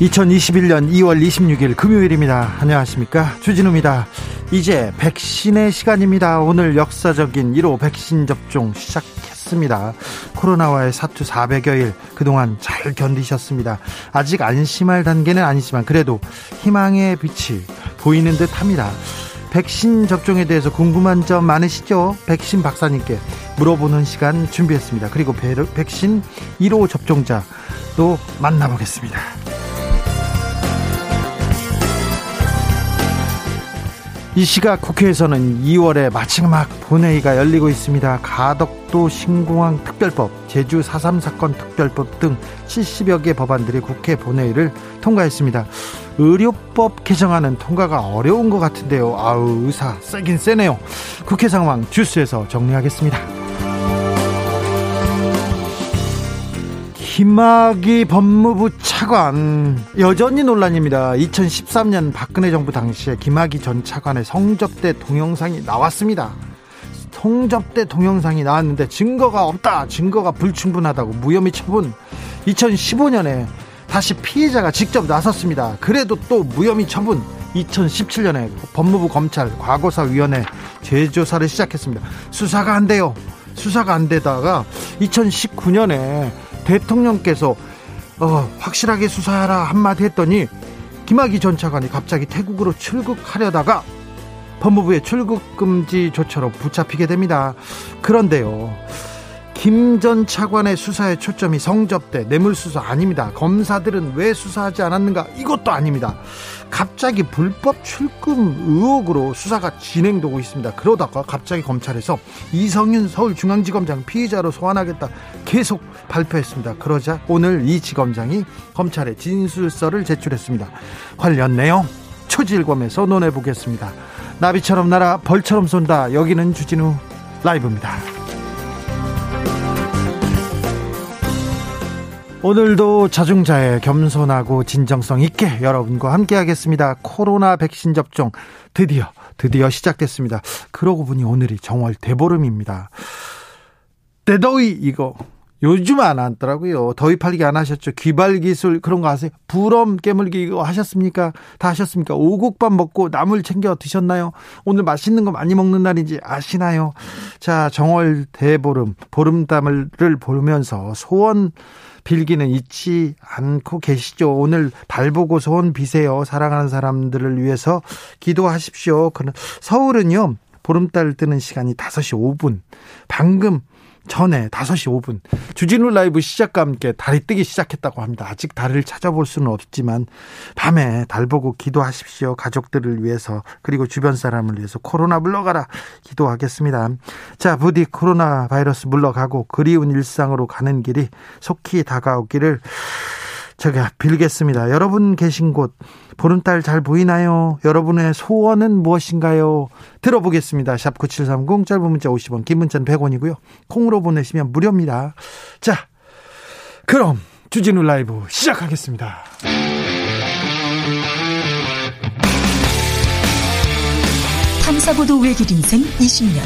2021년 2월 26일 금요일입니다. 안녕하십니까. 주진우입니다. 이제 백신의 시간입니다. 오늘 역사적인 1호 백신 접종 시작했습니다. 코로나와의 사투 400여일 그동안 잘 견디셨습니다. 아직 안심할 단계는 아니지만 그래도 희망의 빛이 보이는 듯 합니다. 백신 접종에 대해서 궁금한 점 많으시죠? 백신 박사님께 물어보는 시간 준비했습니다. 그리고 백신 1호 접종자 도 만나보겠습니다. 이 시각 국회에서는 2월에 마지막 본회의가 열리고 있습니다. 가덕도 신공항 특별법, 제주 4.3 사건 특별법 등 70여 개 법안들이 국회 본회의를 통과했습니다. 의료법 개정안은 통과가 어려운 것 같은데요. 아우, 의사 세긴 세네요. 국회 상황 주스에서 정리하겠습니다. 김학의 법무부 차관 여전히 논란입니다. 2013년 박근혜 정부 당시에 김학의 전 차관의 성접대 동영상이 나왔습니다. 성접대 동영상이 나왔는데 증거가 없다. 증거가 불충분하다고 무혐의 처분. 2015년에 다시 피해자가 직접 나섰습니다. 그래도 또 무혐의 처분. 2017년에 법무부 검찰 과거사위원회 재조사를 시작했습니다. 수사가 안 돼요. 수사가 안 되다가 2019년에 대통령께서 어, 확실하게 수사하라 한마디 했더니 김학의 전 차관이 갑자기 태국으로 출국하려다가 법무부의 출국 금지 조처로 붙잡히게 됩니다. 그런데요. 김 전 차관의 수사의 초점이 성접대, 뇌물수사 아닙니다. 검사들은 왜 수사하지 않았는가? 이것도 아닙니다. 갑자기 불법 출금 의혹으로 수사가 진행되고 있습니다. 그러다가 갑자기 검찰에서 이성윤 서울중앙지검장 피의자로 소환하겠다 계속 발표했습니다. 그러자 오늘 이 지검장이 검찰에 진술서를 제출했습니다. 관련 내용 초질검에서 논해보겠습니다. 나비처럼 날아 벌처럼 쏜다. 여기는 주진우 라이브입니다. 오늘도 자중자애 겸손하고 진정성 있게 여러분과 함께 하겠습니다. 코로나 백신 접종 드디어 드디어 시작됐습니다. 그러고 보니 오늘이 정월 대보름입니다. 대더위 이거 요즘 안 하더라고요. 더위 팔기 안 하셨죠? 귀발 기술 그런 거 아세요? 부럼 깨물기 이거 하셨습니까? 다 하셨습니까? 오곡밥 먹고 나물 챙겨 드셨나요? 오늘 맛있는 거 많이 먹는 날인지 아시나요? 자, 정월 대보름 보름담을 보면서 소원 빌기는 잊지 않고 계시죠. 오늘 달 보고 소원 비세요. 사랑하는 사람들을 위해서 기도하십시오. 서울은요. 보름달 뜨는 시간이 5시 5분. 방금 전에 5시 5분 주진우 라이브 시작과 함께 달이 뜨기 시작했다고 합니다. 아직 달을 찾아볼 수는 없지만 밤에 달 보고 기도하십시오. 가족들을 위해서 그리고 주변 사람을 위해서 코로나 물러가라 기도하겠습니다. 자, 부디 코로나 바이러스 물러가고 그리운 일상으로 가는 길이 속히 다가오기를 제가 빌겠습니다. 여러분 계신 곳 보름달 잘 보이나요? 여러분의 소원은 무엇인가요? 들어보겠습니다. 샵 9730 짧은 문자 50원 긴 문자는 100원이고요. 콩으로 보내시면 무료입니다. 자 그럼 주진우 라이브 시작하겠습니다. 탐사보도 외길 인생 20년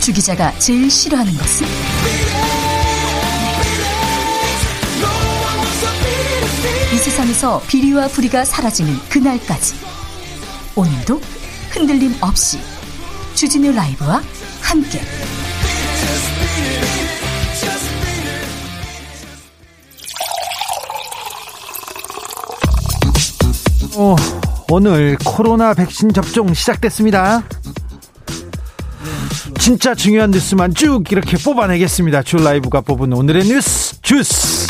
주 기자가 제일 싫어하는 것은? 세상에서 비리와 부리가 사라지는 그날까지 오늘도 흔들림 없이 주진우 라이브와 함께 어, 오늘 코로나 백신 접종 시작됐습니다. 진짜 중요한 뉴스만 쭉 이렇게 뽑아내겠습니다. 주 라이브가 뽑은 오늘의 뉴스 주스.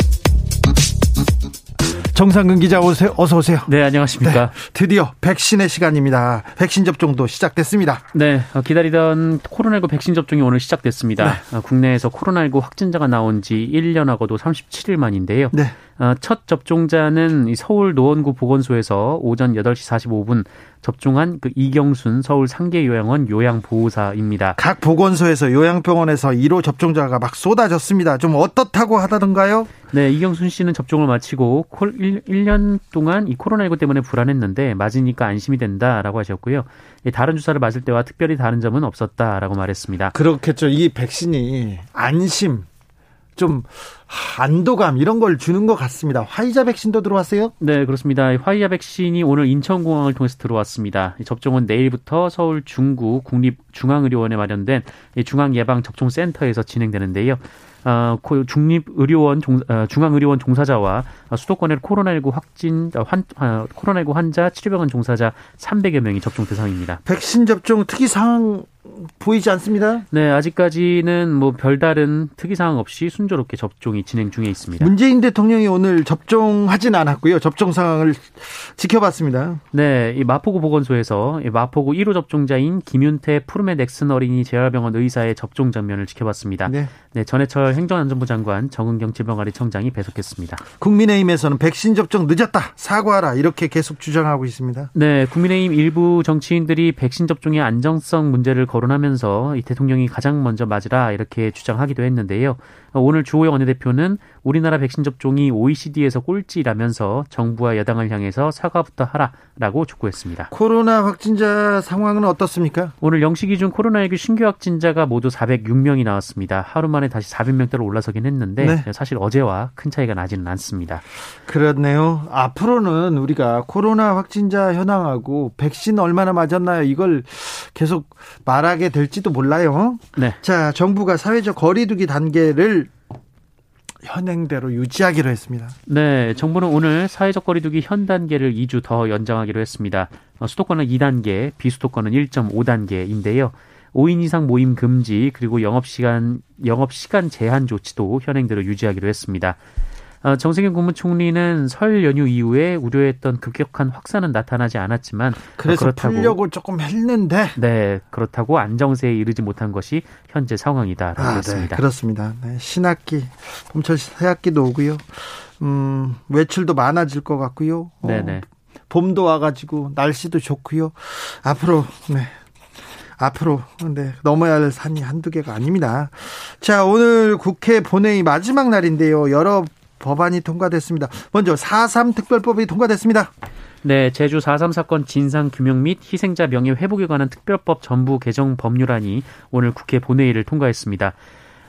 정상근 기자 오세요. 어서 오세요. 네, 안녕하십니까. 네, 드디어 백신의 시간입니다. 백신 접종도 시작됐습니다. 네, 어, 기다리던 코로나19 백신 접종이 오늘 시작됐습니다. 네. 어, 국내에서 코로나19 확진자가 나온 지 1년하고도 37일 만인데요. 네. 어, 첫 접종자는 서울 노원구 보건소에서 오전 8시 45분 접종한 그 이경순 서울 상계요양원 요양보호사입니다. 각 보건소에서 요양병원에서 1호 접종자가 막 쏟아졌습니다. 좀 어떻다고 하다던가요? 네, 이경순 씨는 접종을 마치고 1, 년 동안 이 코로나19 때문에 불안했는데 맞으니까 안심이 된다라고 하셨고요. 다른 주사를 맞을 때와 특별히 다른 점은 없었다라고 말했습니다. 그렇겠죠. 이 백신이 안심 좀 안도감 이런 걸 주는 것 같습니다. 화이자 백신도 들어왔어요? 네, 그렇습니다. 화이자 백신이 오늘 인천공항을 통해서 들어왔습니다. 접종은 내일부터 서울 중구 국립중앙의료원에 마련된 중앙예방접종센터에서 진행되는데요. 어, 중립의료원 종, 어, 중앙의료원 종사자와 수도권의 코로나19 확진 어, 환, 어, 코로나19 환자 치료병원 종사자 300여 명이 접종 대상입니다. 백신 접종 특이 사항 보이지 않습니다. 네, 아직까지는 뭐 별다른 특이 사항 없이 순조롭게 접종이 진행 중에 있습니다. 문재인 대통령이 오늘 접종하진 않았고요. 접종 상황을 지켜봤습니다. 네, 이 마포구 보건소에서 마포구 1호 접종자인 김윤태 푸르메 넥슨 어린이 재활병원 의사의 접종 장면을 지켜봤습니다. 네. 네, 전해철 행정안전부 장관 정은경 질병관리 청장이 배석했습니다. 국민의힘에서는 백신 접종 늦었다, 사과하라 이렇게 계속 주장하고 있습니다. 네, 국민의힘 일부 정치인들이 백신 접종의 안정성 문제를 거론하면서 이 대통령이 가장 먼저 맞으라 이렇게 주장하기도 했는데요. 오늘 주호영 원내대표는 우리나라 백신 접종이 OECD에서 꼴찌라면서 정부와 여당을 향해서 사과부터 하라라고 촉구했습니다. 코로나 확진자 상황은 어떻습니까? 오늘 영시 기준 코로나19 신규 확진자가 모두 406명이 나왔습니다. 하루 만에 다시 400명대로 올라서긴 했는데 네. 사실 어제와 큰 차이가 나지는 않습니다. 그렇네요. 앞으로는 우리가 코로나 확진자 현황하고 백신 얼마나 맞았나요? 이걸 계속 말하게 될지도 몰라요. 네. 자, 정부가 사회적 거리두기 단계를 현행대로 유지하기로 했습니다. 네, 정부는 오늘 사회적 거리두기 현 단계를 2주 더 연장하기로 했습니다. 어, 수도권은 2단계, 비수도권은 1.5단계인데요. 5인 이상 모임 금지 그리고 영업 시간 영업 시간 제한 조치도 현행대로 유지하기로 했습니다. 어, 정세균 국무총리는 설 연휴 이후에 우려했던 급격한 확산은 나타나지 않았지만 그래서 그렇다고 풀려고 조금 했는데 네 그렇다고 안정세에 이르지 못한 것이 현재 상황이다라고 아, 네, 했습니다. 네, 그렇습니다. 네, 신학기 봄철 새학기도 오고요. 음, 외출도 많아질 것 같고요. 어, 네네. 봄도 와가지고 날씨도 좋고요. 앞으로 네, 앞으로 네, 넘어야 할 산이 한두 개가 아닙니다. 자, 오늘 국회 본회의 마지막 날인데요. 여러 법안이 통과됐습니다. 먼저 4.3 특별법이 통과됐습니다. 네, 제주 4.3 사건 진상 규명 및 희생자 명예 회복에 관한 특별법 전부 개정 법률안이 오늘 국회 본회의를 통과했습니다.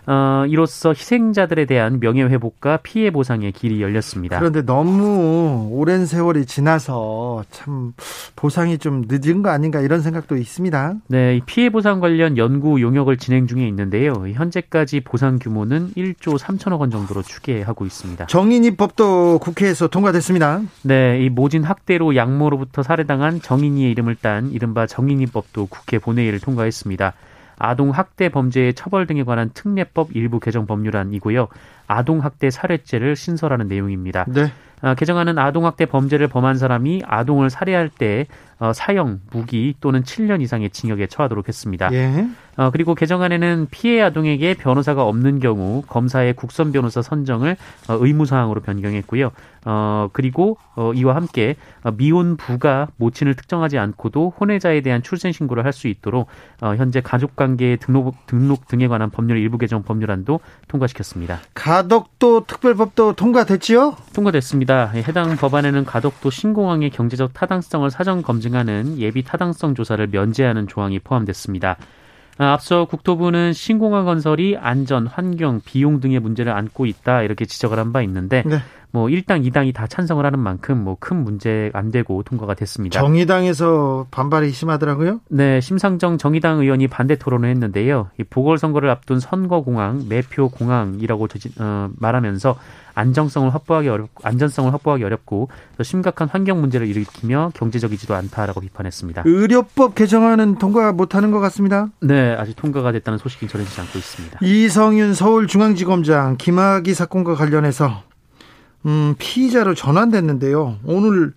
어, 이로써 희생자들에 대한 명예회복과 피해 보상의 길이 열렸습니다. 그런데 너무 오랜 세월이 지나서 참 보상이 좀 늦은 거 아닌가 이런 생각도 있습니다. 네, 피해 보상 관련 연구 용역을 진행 중에 있는데요. 현재까지 보상 규모는 1조 3천억 원 정도로 추계하고 있습니다. 정인이법도 국회에서 통과됐습니다. 네, 이 모진 학대로 양모로부터 살해당한 정인이의 이름을 딴 이른바 정인이법도 국회 본회의를 통과했습니다. 아동 학대 범죄의 처벌 등에 관한 특례법 일부 개정 법률안이고요. 아동 학대 살해죄를 신설하는 내용입니다. 네. 아, 개정안은 아동 학대 범죄를 범한 사람이 아동을 살해할 때 어, 사형, 무기 또는 7년 이상의 징역에 처하도록 했습니다. 예. 어, 그리고 개정안에는 피해 아동에게 변호사가 없는 경우 검사의 국선 변호사 선정을 어, 의무 사항으로 변경했고요. 어, 그리고 어, 이와 함께 어, 미혼 부가 모친을 특정하지 않고도 혼외자에 대한 출생 신고를 할 수 있도록 어, 현재 가족관계 등록 등록 등에 관한 법률 일부 개정 법률안도 통과시켰습니다. 가덕도 특별법도 통과됐지요? 통과됐습니다. 해당 법안에는 가덕도 신공항의 경제적 타당성을 사전 검증 하는 예비 타당성 조사를 면제하는 조항이 포함됐습니다. 아, 앞서 국토부는 신공항 건설이 안전, 환경, 비용 등의 문제를 안고 있다 이렇게 지적을 한 바 있는데 네. 뭐 1당, 2당이 다 찬성을 하는 만큼 뭐 큰 문제 안 되고 통과가 됐습니다. 정의당에서 반발이 심하더라고요? 네, 심상정 정의당 의원이 반대 토론을 했는데요. 이 보궐선거를 앞둔 선거공항, 매표공항이라고 어, 말하면서 안정성을 확보하기 어렵고 안전성을 확보하기 어렵고 또 심각한 환경 문제를 일으키며 경제적이지도 않다라고 비판했습니다. 의료법 개정안은 통과 못하는 것 같습니다. 네, 아직 통과가 됐다는 소식이 전해지지 않고 있습니다. 이성윤 서울중앙지검장 김학의 사건과 관련해서 음, 피의자로 전환됐는데요. 오늘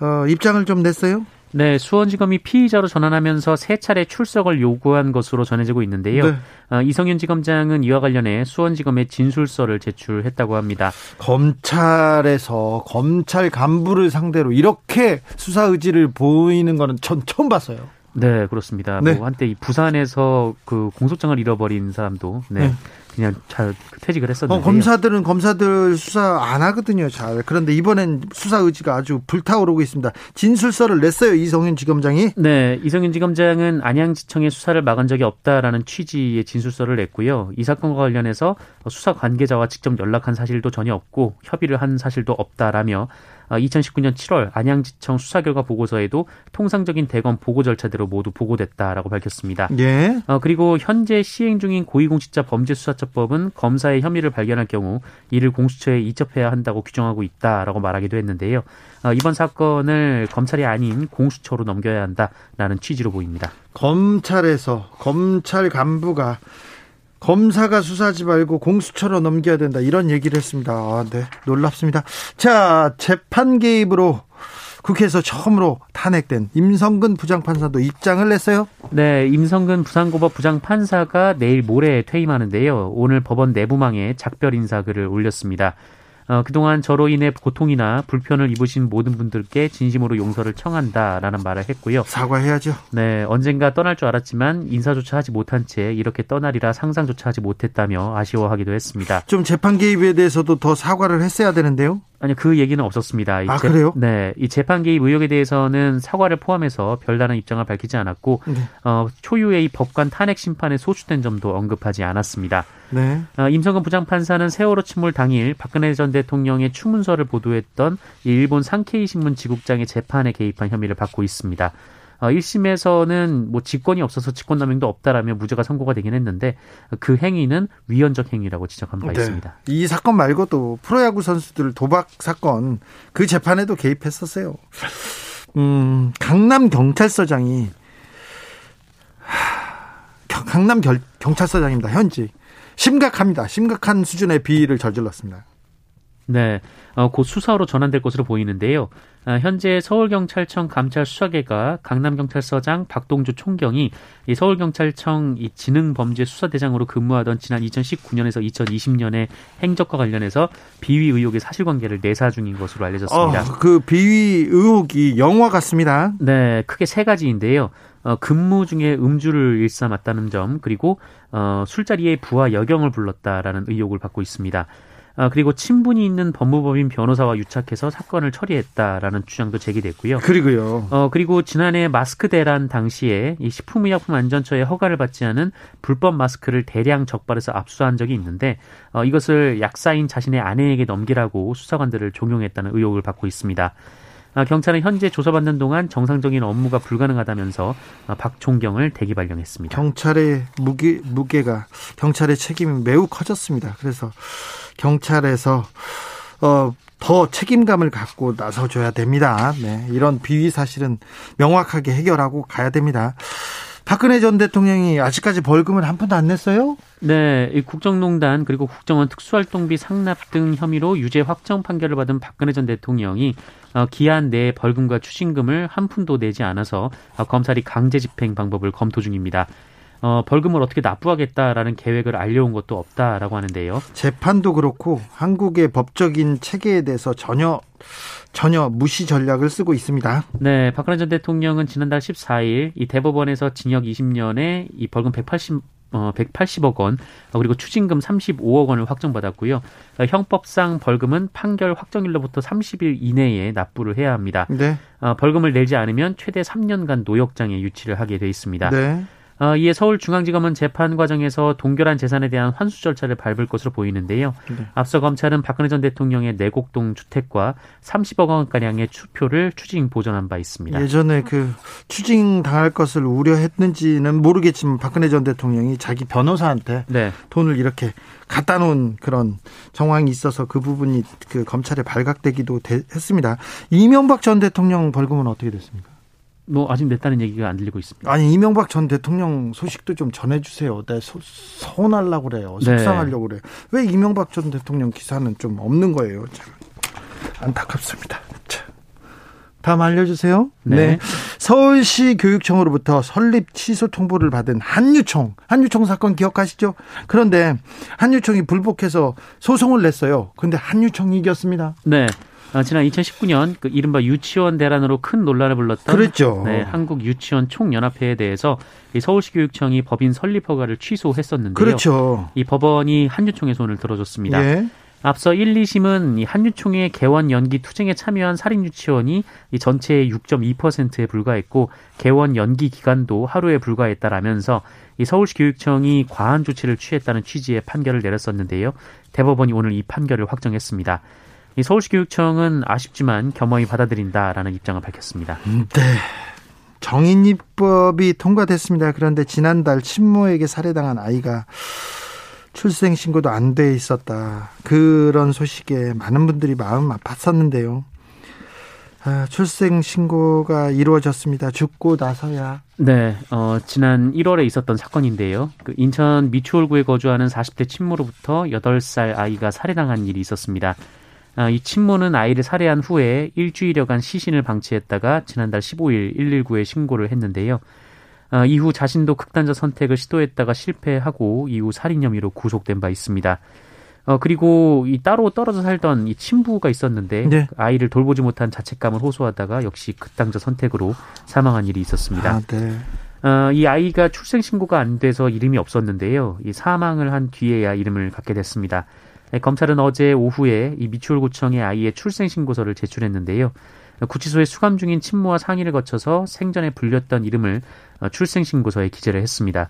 어, 입장을 좀 냈어요? 네, 수원지검이 피의자로 전환하면서 세 차례 출석을 요구한 것으로 전해지고 있는데요. 네. 어, 이성윤 지검장은 이와 관련해 수원지검에 진술서를 제출했다고 합니다. 검찰에서 검찰 간부를 상대로 이렇게 수사 의지를 보이는 거는 전 처음 봤어요. 네, 그렇습니다. 네. 뭐 한때 이 부산에서 그 공소장을 잃어버린 사람도 네. 네. 그냥 잘 퇴직을 했었는데 어, 검사들은 검사들 수사 안 하거든요. 잘 그런데 이번엔 수사 의지가 아주 불타오르고 있습니다. 진술서를 냈어요 이성윤 지검장이. 네, 이성윤 지검장은 안양지청의 수사를 막은 적이 없다라는 취지의 진술서를 냈고요. 이 사건과 관련해서 수사 관계자와 직접 연락한 사실도 전혀 없고 협의를 한 사실도 없다라며 2019년 어, 7월 안양지청 수사 결과 보고서에도 통상적인 대검 보고 절차대로 모두 보고됐다라고 밝혔습니다. 예. 어, 그리고 현재 시행 중인 고위공직자 범죄수사처 법은 검사의 혐의를 발견할 경우 이를 공수처에 이첩해야 한다고 규정하고 있다라고 말하기도 했는데요. 어, 이번 사건을 검찰이 아닌 공수처로 넘겨야 한다라는 취지로 보입니다. 검찰에서 검찰 간부가 검사가 수사하지 말고 공수처로 넘겨야 된다 이런 얘기를 했습니다. 아, 네, 놀랍습니다. 자, 재판 개입으로 국회에서 처음으로 탄핵된 임성근 부장판사도 입장을 냈어요. 네, 임성근 부산고법 부장판사가 내일 모레 퇴임하는데요. 오늘 법원 내부망에 작별 인사글을 올렸습니다. 어, 그동안 저로 인해 고통이나 불편을 입으신 모든 분들께 진심으로 용서를 청한다라는 말을 했고요. 사과해야죠. 네, 언젠가 떠날 줄 알았지만 인사조차 하지 못한 채 이렇게 떠나리라 상상조차 하지 못했다며 아쉬워하기도 했습니다. 좀 재판 개입에 대해서도 더 사과를 했어야 되는데요. 아니요, 그 얘기는 없었습니다. 아, 재, 그래요? 네. 이 재판 개입 의혹에 대해서는 사과를 포함해서 별다른 입장을 밝히지 않았고, 네. 어, 초유의 법관 탄핵 심판에 소추된 점도 언급하지 않았습니다. 네. 어, 임성근 부장판사는 세월호 침몰 당일 박근혜 전 대통령의 추문서를 보도했던 일본 상케이 신문 지국장의 재판에 개입한 혐의를 받고 있습니다. 어, 1심에서는 뭐 직권이 없어서 직권남용도 없다라며 무죄가 선고가 되긴 했는데 그 행위는 위헌적 행위라고 지적한 바 네. 있습니다. 이 사건 말고도 프로야구 선수들 도박 사건 그 재판에도 개입했었어요. 음, 강남 경찰서장이 강남 결, 경찰서장입니다. 현지 심각합니다. 심각한 수준의 비위를 저질렀습니다. 네, 어, 곧 수사로 전환될 것으로 보이는데요. 아, 현재 서울경찰청 감찰수사계가 강남경찰서장 박동주 총경이 이 서울경찰청 이 지능범죄 수사대장으로 근무하던 지난 2019년에서 2020년에 행적과 관련해서 비위 의혹의 사실관계를 내사 중인 것으로 알려졌습니다. 어, 그 비위 의혹이 영화 같습니다. 네, 크게 세 가지인데요. 어, 근무 중에 음주를 일삼았다는 점, 그리고 어, 술자리에 부하 여경을 불렀다라는 의혹을 받고 있습니다. 아, 그리고 친분이 있는 법무법인 변호사와 유착해서 사건을 처리했다라는 주장도 제기됐고요. 그리고요. 어 그리고 지난해 마스크 대란 당시에 이 식품의약품안전처의 허가를 받지 않은 불법 마스크를 대량 적발해서 압수한 적이 있는데 어, 이것을 약사인 자신의 아내에게 넘기라고 수사관들을 종용했다는 의혹을 받고 있습니다. 아, 경찰은 현재 조사받는 동안 정상적인 업무가 불가능하다면서 아, 박총경을 대기 발령했습니다. 경찰의 무게 무게가 경찰의 책임이 매우 커졌습니다. 그래서 경찰에서 어, 더 책임감을 갖고 나서줘야 됩니다. 네, 이런 비위 사실은 명확하게 해결하고 가야 됩니다. 박근혜 전 대통령이 아직까지 벌금을 한 푼도 안 냈어요? 네, 이 국정농단 그리고 국정원 특수활동비 상납 등 혐의로 유죄 확정 판결을 받은 박근혜 전 대통령이 어, 기한 내에 벌금과 추징금을 한 푼도 내지 않아서 어, 검찰이 강제 집행 방법을 검토 중입니다. 어, 벌금을 어떻게 납부하겠다라는 계획을 알려온 것도 없다라고 하는데요. 재판도 그렇고 한국의 법적인 체계에 대해서 전혀 전혀 무시 전략을 쓰고 있습니다. 네, 박근혜 전 대통령은 지난달 14일 이 대법원에서 징역 20년에 이 벌금 180 어, 180억 원, 그리고 추징금 35억 원을 확정받았고요. 형법상 벌금은 판결 확정일로부터 30일 이내에 납부를 해야 합니다. 네. 어, 벌금을 내지 않으면 최대 3년간 노역장에 유치를 하게 돼 있습니다. 네. 어, 이에 서울중앙지검은 재판 과정에서 동결한 재산에 대한 환수 절차를 밟을 것으로 보이는데요. 네. 앞서 검찰은 박근혜 전 대통령의 내곡동 주택과 30억 원가량의 추표를 추징 보전한 바 있습니다. 예전에 그 추징 당할 것을 우려했는지는 모르겠지만 박근혜 전 대통령이 자기 변호사한테 네. 돈을 이렇게 갖다 놓은 그런 정황이 있어서 그 부분이 그 검찰에 발각되기도 했습니다. 이명박 전 대통령 벌금은 어떻게 됐습니까? 뭐 아직 냈다는 얘기가 안 들리고 있습니다. 아니 이명박 전 대통령 소식도 좀 전해주세요. 내 소, 서운하려고 그래요. 속상하려고 그래요. 왜 이명박 전 대통령 기사는 좀 없는 거예요? 안타깝습니다. 자, 다음 알려주세요. 네. 네. 서울시 교육청으로부터 설립 취소 통보를 받은 한유총, 한유총 사건 기억하시죠? 그런데 한유총이 불복해서 소송을 냈어요. 근데 한유총이 이겼습니다. 네. 어, 지난 2019년 그 이른바 유치원 대란으로 큰 논란을 불렀던 그랬죠. 네, 한국 유치원 총연합회에 대해서 이 서울시 교육청이 법인 설립 허가를 취소했었는데요. 그렇죠. 이 법원이 한유총의 손을 들어줬습니다. 예. 앞서 1, 2심은 이 한유총의 개원 연기 투쟁에 참여한 살인 유치원이 이 전체의 6.2%에 불과했고 개원 연기 기간도 하루에 불과했다라면서 이 서울시 교육청이 과한 조치를 취했다는 취지의 판결을 내렸었는데요. 대법원이 오늘 이 판결을 확정했습니다. 이 서울시 교육청은 아쉽지만 겸허히 받아들인다라는 입장을 밝혔습니다. 네. 정인입법이 통과됐습니다. 그런데 지난달 친모에게 살해당한 아이가 출생 신고도 안 돼 있었다. 그런 소식에 많은 분들이 마음 아팠었는데요. 아, 출생 신고가 이루어졌습니다. 죽고 나서야. 네, 어, 지난 1월에 있었던 사건인데요. 그 인천 미추홀구에 거주하는 40대 친모로부터 8살 아이가 살해당한 일이 있었습니다. 아, 이 친모는 아이를 살해한 후에 일주일여간 시신을 방치했다가 지난달 15일 119에 신고를 했는데요. 아, 이후 자신도 극단적 선택을 시도했다가 실패하고 이후 살인 혐의로 구속된 바 있습니다. 어, 그리고 이 따로 떨어져 살던 이 친부가 있었는데 네. 아이를 돌보지 못한 자책감을 호소하다가 역시 극단적 선택으로 사망한 일이 있었습니다. 아, 네. 어, 이 아이가 출생 신고가 안 돼서 이름이 없었는데요. 이 사망을 한 뒤에야 이름을 갖게 됐습니다. 네, 검찰은 어제 오후에 이 미추홀구청에 아이의 출생 신고서를 제출했는데요. 구치소에 수감 중인 친모와 상의를 거쳐서 생전에 불렸던 이름을 어, 출생 신고서에 기재를 했습니다.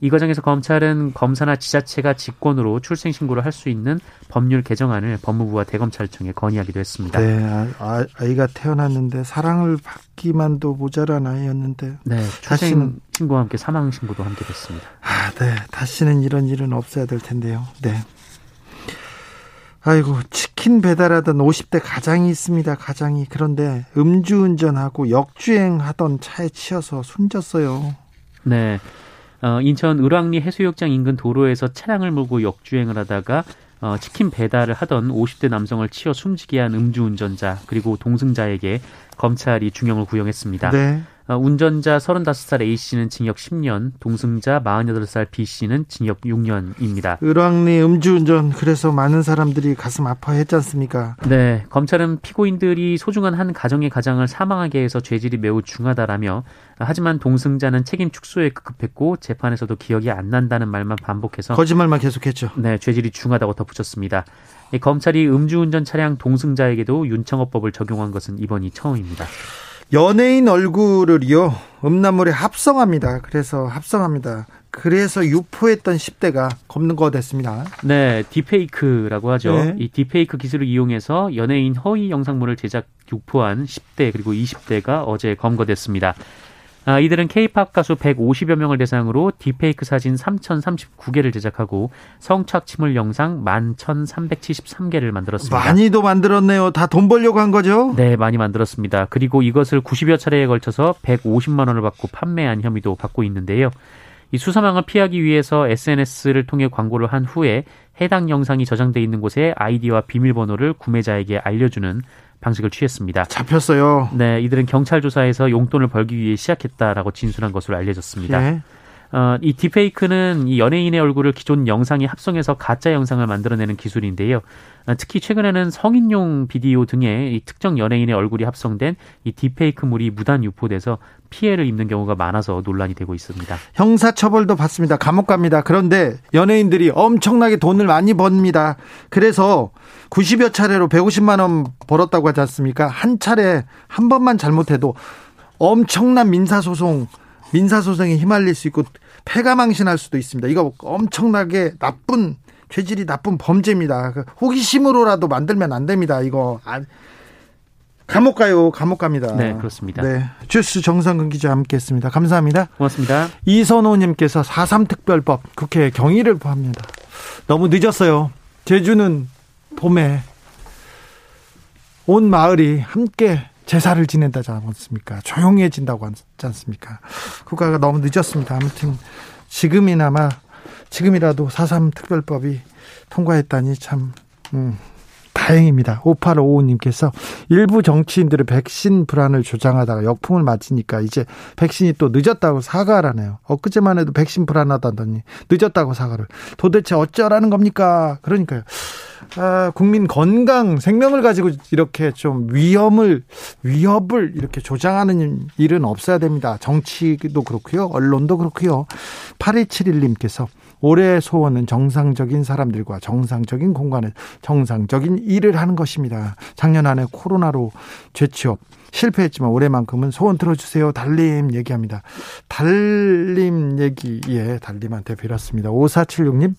이 과정에서 검찰은 검사나 지자체가 직권으로 출생 신고를 할 수 있는 법률 개정안을 법무부와 대검찰청에 건의하기도 했습니다. 네. 아, 아이가 태어났는데 사랑을 받기만도 모자란 아이였는데. 네, 출생 신고와 함께 사망 신고도 함께 됐습니다. 아, 네. 다시는 이런 일은 없어야 될 텐데요. 네. 아이고, 치킨 배달하던 50대 가장이 있습니다. 가장이. 그런데 음주운전하고 역주행하던 차에 치여서 숨졌어요. 네. 어, 인천 을왕리 해수욕장 인근 도로에서 차량을 몰고 역주행을 하다가 어, 치킨 배달을 하던 50대 남성을 치어 숨지게 한 음주운전자 그리고 동승자에게 검찰이 중형을 구형했습니다. 네. 어, 운전자 35살 A씨는 징역 10년, 동승자 48살 B씨는 징역 6년입니다. 을왕리 음주운전 그래서 많은 사람들이 가슴 아파했지 않습니까? 네, 검찰은 피고인들이 소중한 한 가정의 가장을 사망하게 해서 죄질이 매우 중하다라며 하지만 동승자는 책임 축소에 급급했고 재판에서도 기억이 안 난다는 말만 반복해서 거짓말만 계속했죠. 네, 죄질이 중하다고 덧붙였습니다. 이 검찰이 음주운전 차량 동승자에게도 윤창호법을 적용한 것은 이번이 처음입니다. 연예인 얼굴을요 음란물에 합성합니다. 그래서 합성합니다. 그래서 유포했던 10대가 검거 됐습니다. 네, 딥페이크라고 하죠. 네. 이 딥페이크 기술을 이용해서 연예인 허위 영상물을 제작 유포한 10대 그리고 20대가 어제 검거됐습니다. 아, 이들은 K-팝 가수 150여 명을 대상으로 딥페이크 사진 3,039개를 제작하고 성착취물 영상 11,373개를 만들었습니다. 많이도 만들었네요. 다 돈 벌려고 한 거죠? 네, 많이 만들었습니다. 그리고 이것을 90여 차례에 걸쳐서 150만 원을 받고 판매한 혐의도 받고 있는데요. 이 수사망을 피하기 위해서 SNS를 통해 광고를 한 후에 해당 영상이 저장돼 있는 곳에 아이디와 비밀번호를 구매자에게 알려주는 방식을 취했습니다. 잡혔어요. 네, 이들은 경찰 조사에서 용돈을 벌기 위해 시작했다라고 진술한 것으로 알려졌습니다. 예. 어, 이 딥페이크는 이 연예인의 얼굴을 기존 영상에 합성해서 가짜 영상을 만들어내는 기술인데요. 어, 특히 최근에는 성인용 비디오 등의 이 특정 연예인의 얼굴이 합성된 이 딥페이크물이 무단 유포돼서 피해를 입는 경우가 많아서 논란이 되고 있습니다. 형사처벌도 받습니다. 감옥 갑니다. 그런데 연예인들이 엄청나게 돈을 많이 법니다. 그래서 90여 차례로 150만 원 벌었다고 하지 않습니까? 한 차례 한 번만 잘못해도 엄청난 민사소송, 민사소송에 휘말릴 수 있고 패가망신할 수도 있습니다. 이거 엄청나게 나쁜 죄질이 나쁜 범죄입니다. 그 호기심으로라도 만들면 안 됩니다. 이거 아, 감옥 가요. 감옥 갑니다. 네, 그렇습니다. 네. 주스 정상근 기자 함께했습니다. 감사합니다. 고맙습니다. 이선호님께서 4.3 특별법 국회에 경의를 표합니다. 너무 늦었어요. 제주는 봄에 온 마을이 함께 제사를 지낸다지 않습니까? 조용해진다고 하지 않습니까? 국가가 너무 늦었습니다. 아무튼 지금이나마 지금이라도 4.3 특별법이 통과했다니 참 음, 다행입니다. 5855님께서 일부 정치인들은 백신 불안을 조장하다가 역풍을 맞으니까 이제 백신이 또 늦었다고 사과하라네요. 엊그제만 해도 백신 불안하다더니 늦었다고 사과를. 도대체 어쩌라는 겁니까? 그러니까요. 아, 국민 건강, 생명을 가지고 이렇게 좀 위험을, 위협을 이렇게 조장하는 일은 없어야 됩니다. 정치도 그렇고요. 언론도 그렇고요. 8271님께서 올해 소원은 정상적인 사람들과 정상적인 공간에 정상적인 일을 하는 것입니다. 작년 안에 코로나로 재취업 실패했지만 올해만큼은 소원 들어주세요. 달림 얘기합니다. 달림 얘기, 예, 달림한테 빌었습니다. 5476님,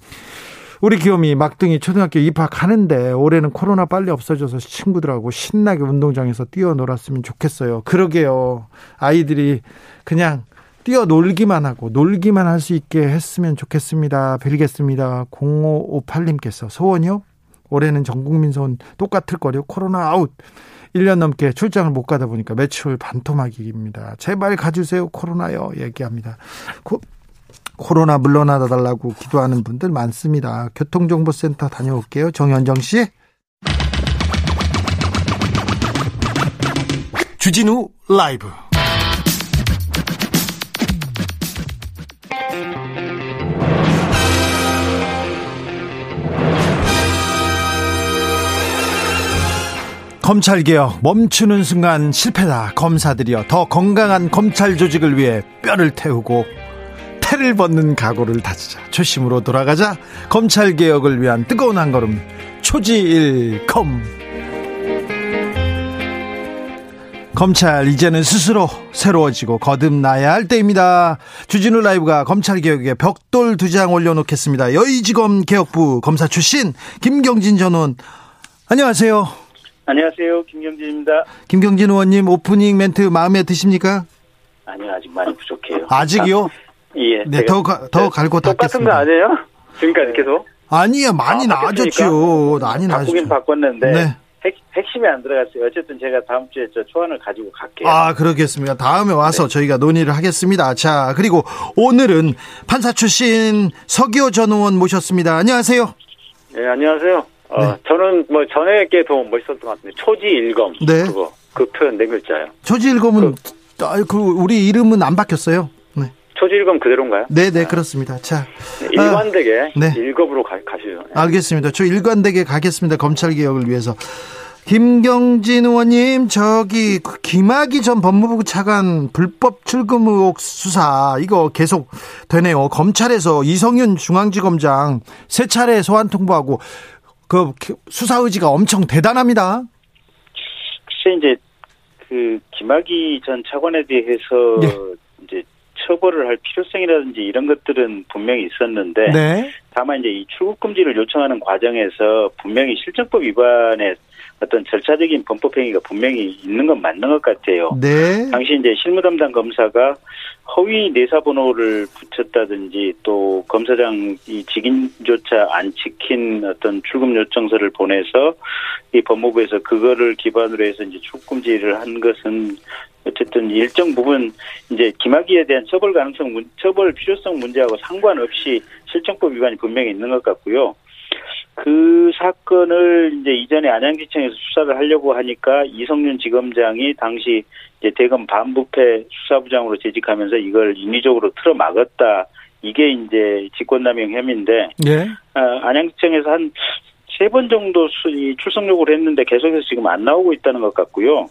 우리 귀요미 막둥이 초등학교 입학하는데 올해는 코로나 빨리 없어져서 친구들하고 신나게 운동장에서 뛰어놀았으면 좋겠어요. 그러게요. 아이들이 그냥 뛰어놀기만 하고 놀기만 할 수 있게 했으면 좋겠습니다. 빌겠습니다. 0558님께서 소원이요? 올해는 전 국민 소원 똑같을 거요 코로나 아웃. 1년 넘게 출장을 못 가다 보니까 매출 반토막입니다. 제발 가주세요. 코로나요. 얘기합니다. 고, 코로나 물러나다 달라고 기도하는 분들 많습니다. 교통정보센터 다녀올게요. 정현정 씨. 주진우 라이브. 검찰개혁 멈추는 순간 실패다. 검사들이여 더 건강한 검찰 조직을 위해 뼈를 태우고 태를 벗는 각오를 다지자. 초심으로 돌아가자. 검찰개혁을 위한 뜨거운 한 걸음. 초지일검. 검찰 이제는 스스로 새로워지고 거듭나야 할 때입니다. 주진우 라이브가 검찰개혁에 벽돌 두 장 올려놓겠습니다. 여의지검 개혁부 검사 출신 김경진 전 의원 안녕하세요. 안녕하세요. 김경진입니다. 김경진 의원님 오프닝 멘트 마음에 드십니까? 아니요, 아직 많이 부족해요. 아직이요? 아, 예. 네, 더, 가, 더 갈고 닦겠습니다. 똑같은 거 아니에요? 지금까지 계속? 아니요, 많이 아, 나아졌죠. 많이 나아졌죠. 바꾸긴 바꿨는데. 네. 핵, 핵심이 안 들어갔어요. 어쨌든 제가 다음 주에 저 초안을 가지고 갈게요. 아, 그러겠습니다. 다음에 와서 네. 저희가 논의를 하겠습니다. 자, 그리고 오늘은 판사 출신 서기호 전 의원 모셨습니다. 안녕하세요. 네, 안녕하세요. 어, 네. 저는 뭐 전에 게더 멋있었던 것 같은데 초지일검 네. 그거 그 표현 네 글자요. 초지일검은 그, 아, 그 우리 이름은 안 바뀌었어요. 네. 초지일검 그대로인가요? 네, 네, 그렇습니다. 자, 네, 일관되게 아, 네. 일검으로 가, 가시죠. 네. 알겠습니다. 저 일관되게 가겠습니다. 검찰 개혁을 위해서. 김경진 의원님, 저기 그 김학의 전 법무부 차관 불법 출금 의혹 수사 이거 계속 되네요. 검찰에서 이성윤 중앙지검장 세 차례 소환 통보하고 그 수사 의지가 엄청 대단합니다. 글쎄 이제 그 김학의 전 차관에 대해서 네. 이제 처벌을 할 필요성이라든지 이런 것들은 분명히 있었는데 네. 다만 이제 이 출국 금지를 요청하는 과정에서 분명히 실정법 위반에 어떤 절차적인 범법 행위가 분명히 있는 건 맞는 것 같아요. 네. 당시 이제 실무 담당 검사가 허위 내사 번호를 붙였다든지 또 검사장 이 직인조차 안 지킨 어떤 출금 요청서를 보내서 이 법무부에서 그거를 기반으로 해서 이제 출금지를 한 것은 어쨌든 일정 부분 이제 김학의에 대한 처벌 가능성, 처벌 필요성 문제하고 상관없이 실정법 위반이 분명히 있는 것 같고요. 그 사건을 이제 이전에 안양지청에서 수사를 하려고 하니까 이성윤 지검장이 당시 이제 대검 반부패 수사부장으로 재직하면서 이걸 인위적으로 틀어 막았다. 이게 이제 직권남용 혐의인데 예. 아, 안양지청에서 한 세 번 정도 출석 요구를 했는데 계속해서 지금 안 나오고 있다는 것 같고요.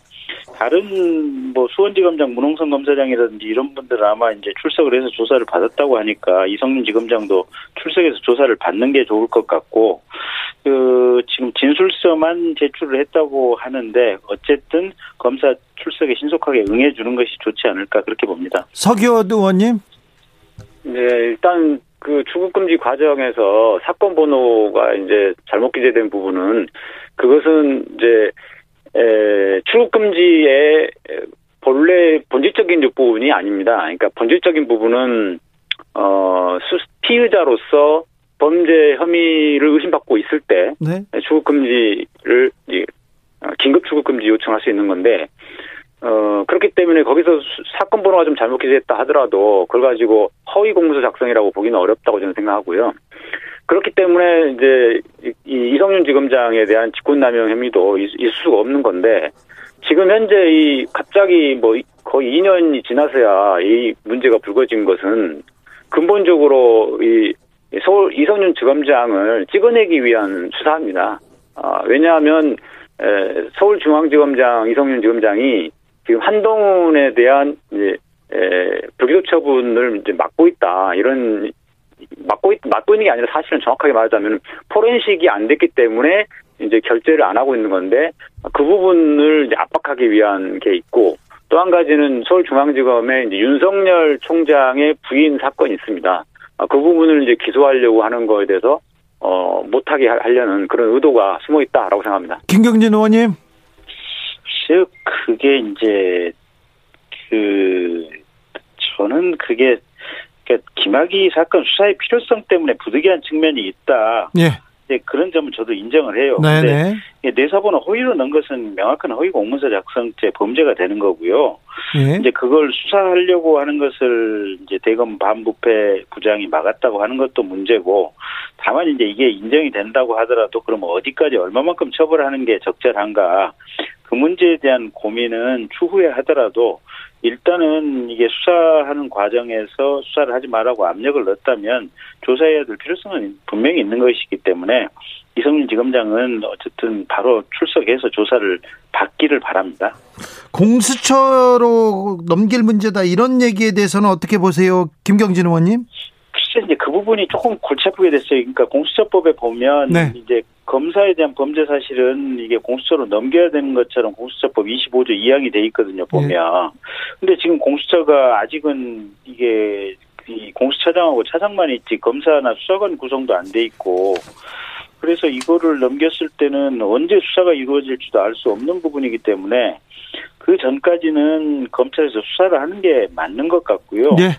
다른 뭐 수원지검장 문홍선 검사장이라든지 이런 분들은 아마 이제 출석을 해서 조사를 받았다고 하니까 이성민 지검장도 출석해서 조사를 받는 게 좋을 것 같고 그 지금 진술서만 제출을 했다고 하는데 어쨌든 검사 출석에 신속하게 응해 주는 것이 좋지 않을까 그렇게 봅니다. 서기호 의원님. 네, 일단 그 출국 금지 과정에서 사건 번호가 이제 잘못 기재된 부분은 그것은 이제 에, 출국 금지의 본래 본질적인 부분이 아닙니다. 그러니까 본질적인 부분은 어 수, 피의자로서 범죄 혐의를 의심받고 있을 때 네. 출국 금지를 어, 긴급 출국 금지 요청할 수 있는 건데 어 그렇기 때문에 거기서 사건 번호가 좀 잘못 기재했다 하더라도 그걸 가지고 허위 공문서 작성이라고 보기는 어렵다고 저는 생각하고요. 그렇기 때문에 이제 이 이성윤 지검장에 대한 직권남용 혐의도 있을 수가 없는 건데 지금 현재 이 갑자기 뭐 거의 2년이 지나서야 이 문제가 불거진 것은 근본적으로 이 서울 이성윤 지검장을 찍어내기 위한 수사입니다. 아, 왜냐하면 에, 서울중앙지검장 이성윤 지검장이 지금 한동훈에 대한 이제 에, 불기소 처분을 이제 막고 있다 이런 막고 있, 막고 있는 게 아니라 사실은 정확하게 말하자면 포렌식이 안 됐기 때문에 이제 결재를 안 하고 있는 건데 그 부분을 이제 압박하기 위한 게 있고 또 한 가지는 서울중앙지검에 이제 윤석열 총장의 부인 사건이 있습니다. 아, 그 부분을 이제 기소하려고 하는 거에 대해서 어, 못하게 하려는 그런 의도가 숨어 있다라고 생각합니다. 김경진 의원님. 즉 그게 이제 그 저는 그게 그러니까 김학의 사건 수사의 필요성 때문에 부득이한 측면이 있다. 예. 네, 그런 점은 저도 인정을 해요. 네네. 내사번호 허위로 넣은 것은 명확한 허위 공문서 작성죄 범죄가 되는 거고요. 예. 이제 그걸 수사하려고 하는 것을 이제 대검 반부패 부장이 막았다고 하는 것도 문제고, 다만 이제 이게 인정이 된다고 하더라도 그럼 어디까지 얼마만큼 처벌하는 게 적절한가 그 문제에 대한 고민은 추후에 하더라도 일단은 이게 수사하는 과정에서 수사를 하지 말라고 압력을 넣었다면 조사해야 될 필요성은 분명히 있는 것이기 때문에 이성윤 지검장은 어쨌든 바로 출석해서 조사를 받기를 바랍니다. 공수처로 넘길 문제다 이런 얘기에 대해서는 어떻게 보세요, 김경진 의원님? 부분이 조금 골치 아프게 됐어요. 그러니까 공수처법에 보면 네. 이제 검사에 대한 범죄 사실은 이게 공수처로 넘겨야 되는 것처럼 공수처법 25조 2항이 돼 있거든요, 보면. 네. 근데 지금 공수처가 아직은 이게 이 공수처장하고 차장만 있지 검사나 수사관 구성도 안 돼 있고 그래서 이거를 넘겼을 때는 언제 수사가 이루어질지도 알 수 없는 부분이기 때문에 그 전까지는 검찰에서 수사를 하는 게 맞는 것 같고요. 네.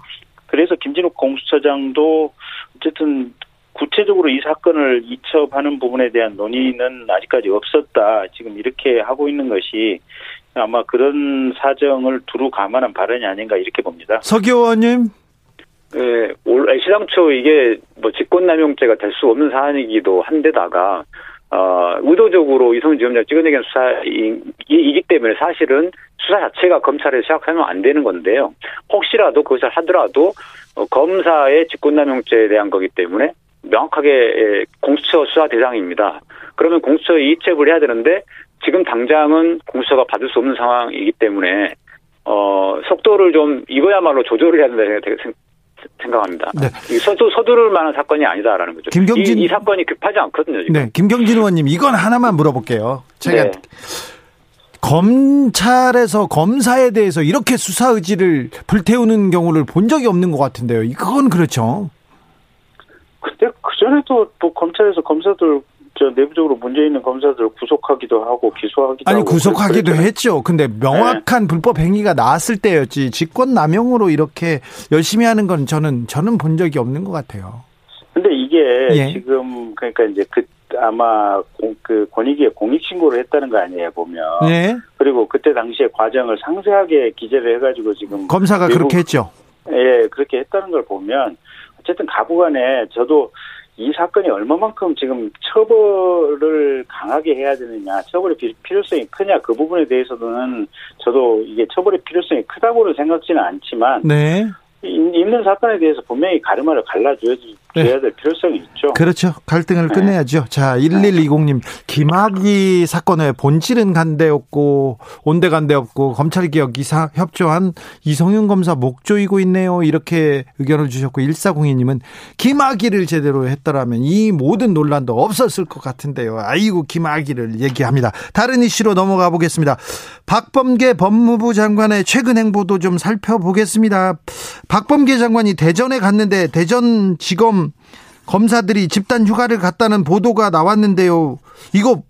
그래서 김진욱 공수처장도 어쨌든 구체적으로 이 사건을 이첩하는 부분에 대한 논의는 아직까지 없었다. 지금 이렇게 하고 있는 것이 아마 그런 사정을 두루 감안한 발언이 아닌가 이렇게 봅니다. 석 의원님. 네, 올 시당초 이게 뭐 직권남용죄가 될 수 없는 사안이기도 한데다가 어, 의도적으로 이성윤 지검장 찍어내기 수사이기 때문에 사실은 수사 자체가 검찰에 시작하면 안 되는 건데요. 혹시라도 그것을 하더라도 어, 검사의 직권남용죄에 대한 거기 때문에 명확하게 공수처 수사 대상입니다. 그러면 공수처 이첩을 해야 되는데 지금 당장은 공수처가 받을 수 없는 상황이기 때문에 어 속도를 좀 이거야말로 조절을 해야 된다 생각합니다. 네. 서두, 서두를 만한 사건이 아니다라는 거죠. 김경진 이, 이, 사건이 급하지 않거든요. 지금. 네, 김경진 의원님 이건 하나만 물어볼게요. 제가 네. 검찰에서 검사에 대해서 이렇게 수사 의지를 불태우는 경우를 본 적이 없는 것 같은데요. 이건 그렇죠. 근데 그 전에도 뭐 검찰에서 검사들 저 내부적으로 문제 있는 검사들 구속하기도 하고 기소하기도 아니 하고 구속하기도 했죠. 근데 명확한 네. 불법 행위가 나왔을 때였지 직권 남용으로 이렇게 열심히 하는 건 저는 저는 본 적이 없는 것 같아요. 근데 이게 예. 지금 그러니까 이제 그 아마 공, 그 권익위에 공익 신고를 했다는 거 아니에요 보면. 네. 그리고 그때 당시에 과정을 상세하게 기재를 해가지고 지금 검사가 그렇게 했죠. 예, 그렇게 했다는 걸 보면 어쨌든 가부간에 저도 이 사건이 얼마만큼 지금 처벌을 강하게 해야 되느냐, 처벌의 필요성이 크냐 그 부분에 대해서는 저도 이게 처벌의 필요성이 크다고는 생각지는 않지만 네. 있는 사건에 대해서 분명히 가르마를 갈라줘야지 네. 될 필요성이 있죠. 그렇죠. 갈등을 네. 끝내야죠. 자, 1120님. 김학의 사건의 본질은 간대없고 온데간데없고 검찰개혁 이사 협조한 이성윤 검사 목조이고 있네요. 이렇게 의견을 주셨고 1402님은 김학의를 제대로 했더라면 이 모든 논란도 없었을 것 같은데요. 아이고 김학의를 얘기합니다. 다른 이슈로 넘어가 보겠습니다. 박범계 법무부 장관의 최근 행보도 좀 살펴보겠습니다. 박 범계 장관이 대전에 갔는데 대전 지검 검사들이 집단 휴가를 갔다는 보도가 나왔는데요. 이거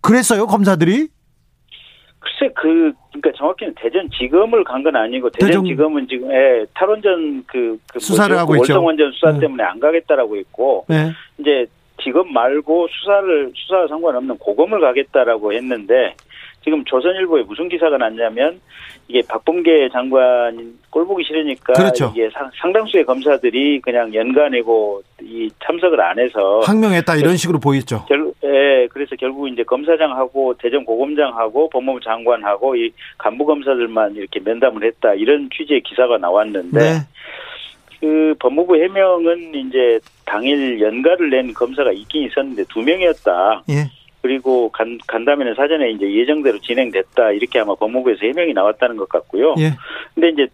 그랬어요, 검사들이? 글쎄 그 그러니까 정확히는 대전 지검을 간 건 아니고 대전, 지검은 지금 예, 탈원전 그, 그 수사를 하고 있죠. 월성원전 수사 네. 때문에 안 가겠다라고 했고 네. 이제 지검 말고 수사를 수사와 상관없는 고검을 가겠다라고 했는데 지금 조선일보에 무슨 기사가 났냐면 이게 박범계 장관 꼴 보기 싫으니까 그렇죠. 이게 상당수의 검사들이 그냥 연간내고 이 참석을 안 해서 항명했다 이런 식으로 보였죠. 결, 예, 그래서 결국 이제 검사장하고 대전 고검장하고 법무부 장관하고 이 간부 검사들만 이렇게 면담을 했다 이런 취지의 기사가 나왔는데 네. 그 법무부 해명은 이제 당일 연가를 낸 검사가 있긴 있었는데 두 명이었다. 예. 그리고 간, 간담회는 사전에 이제 예정대로 진행됐다. 이렇게 아마 법무부에서 해명이 나왔다는 것 같고요. 예. 근데 이제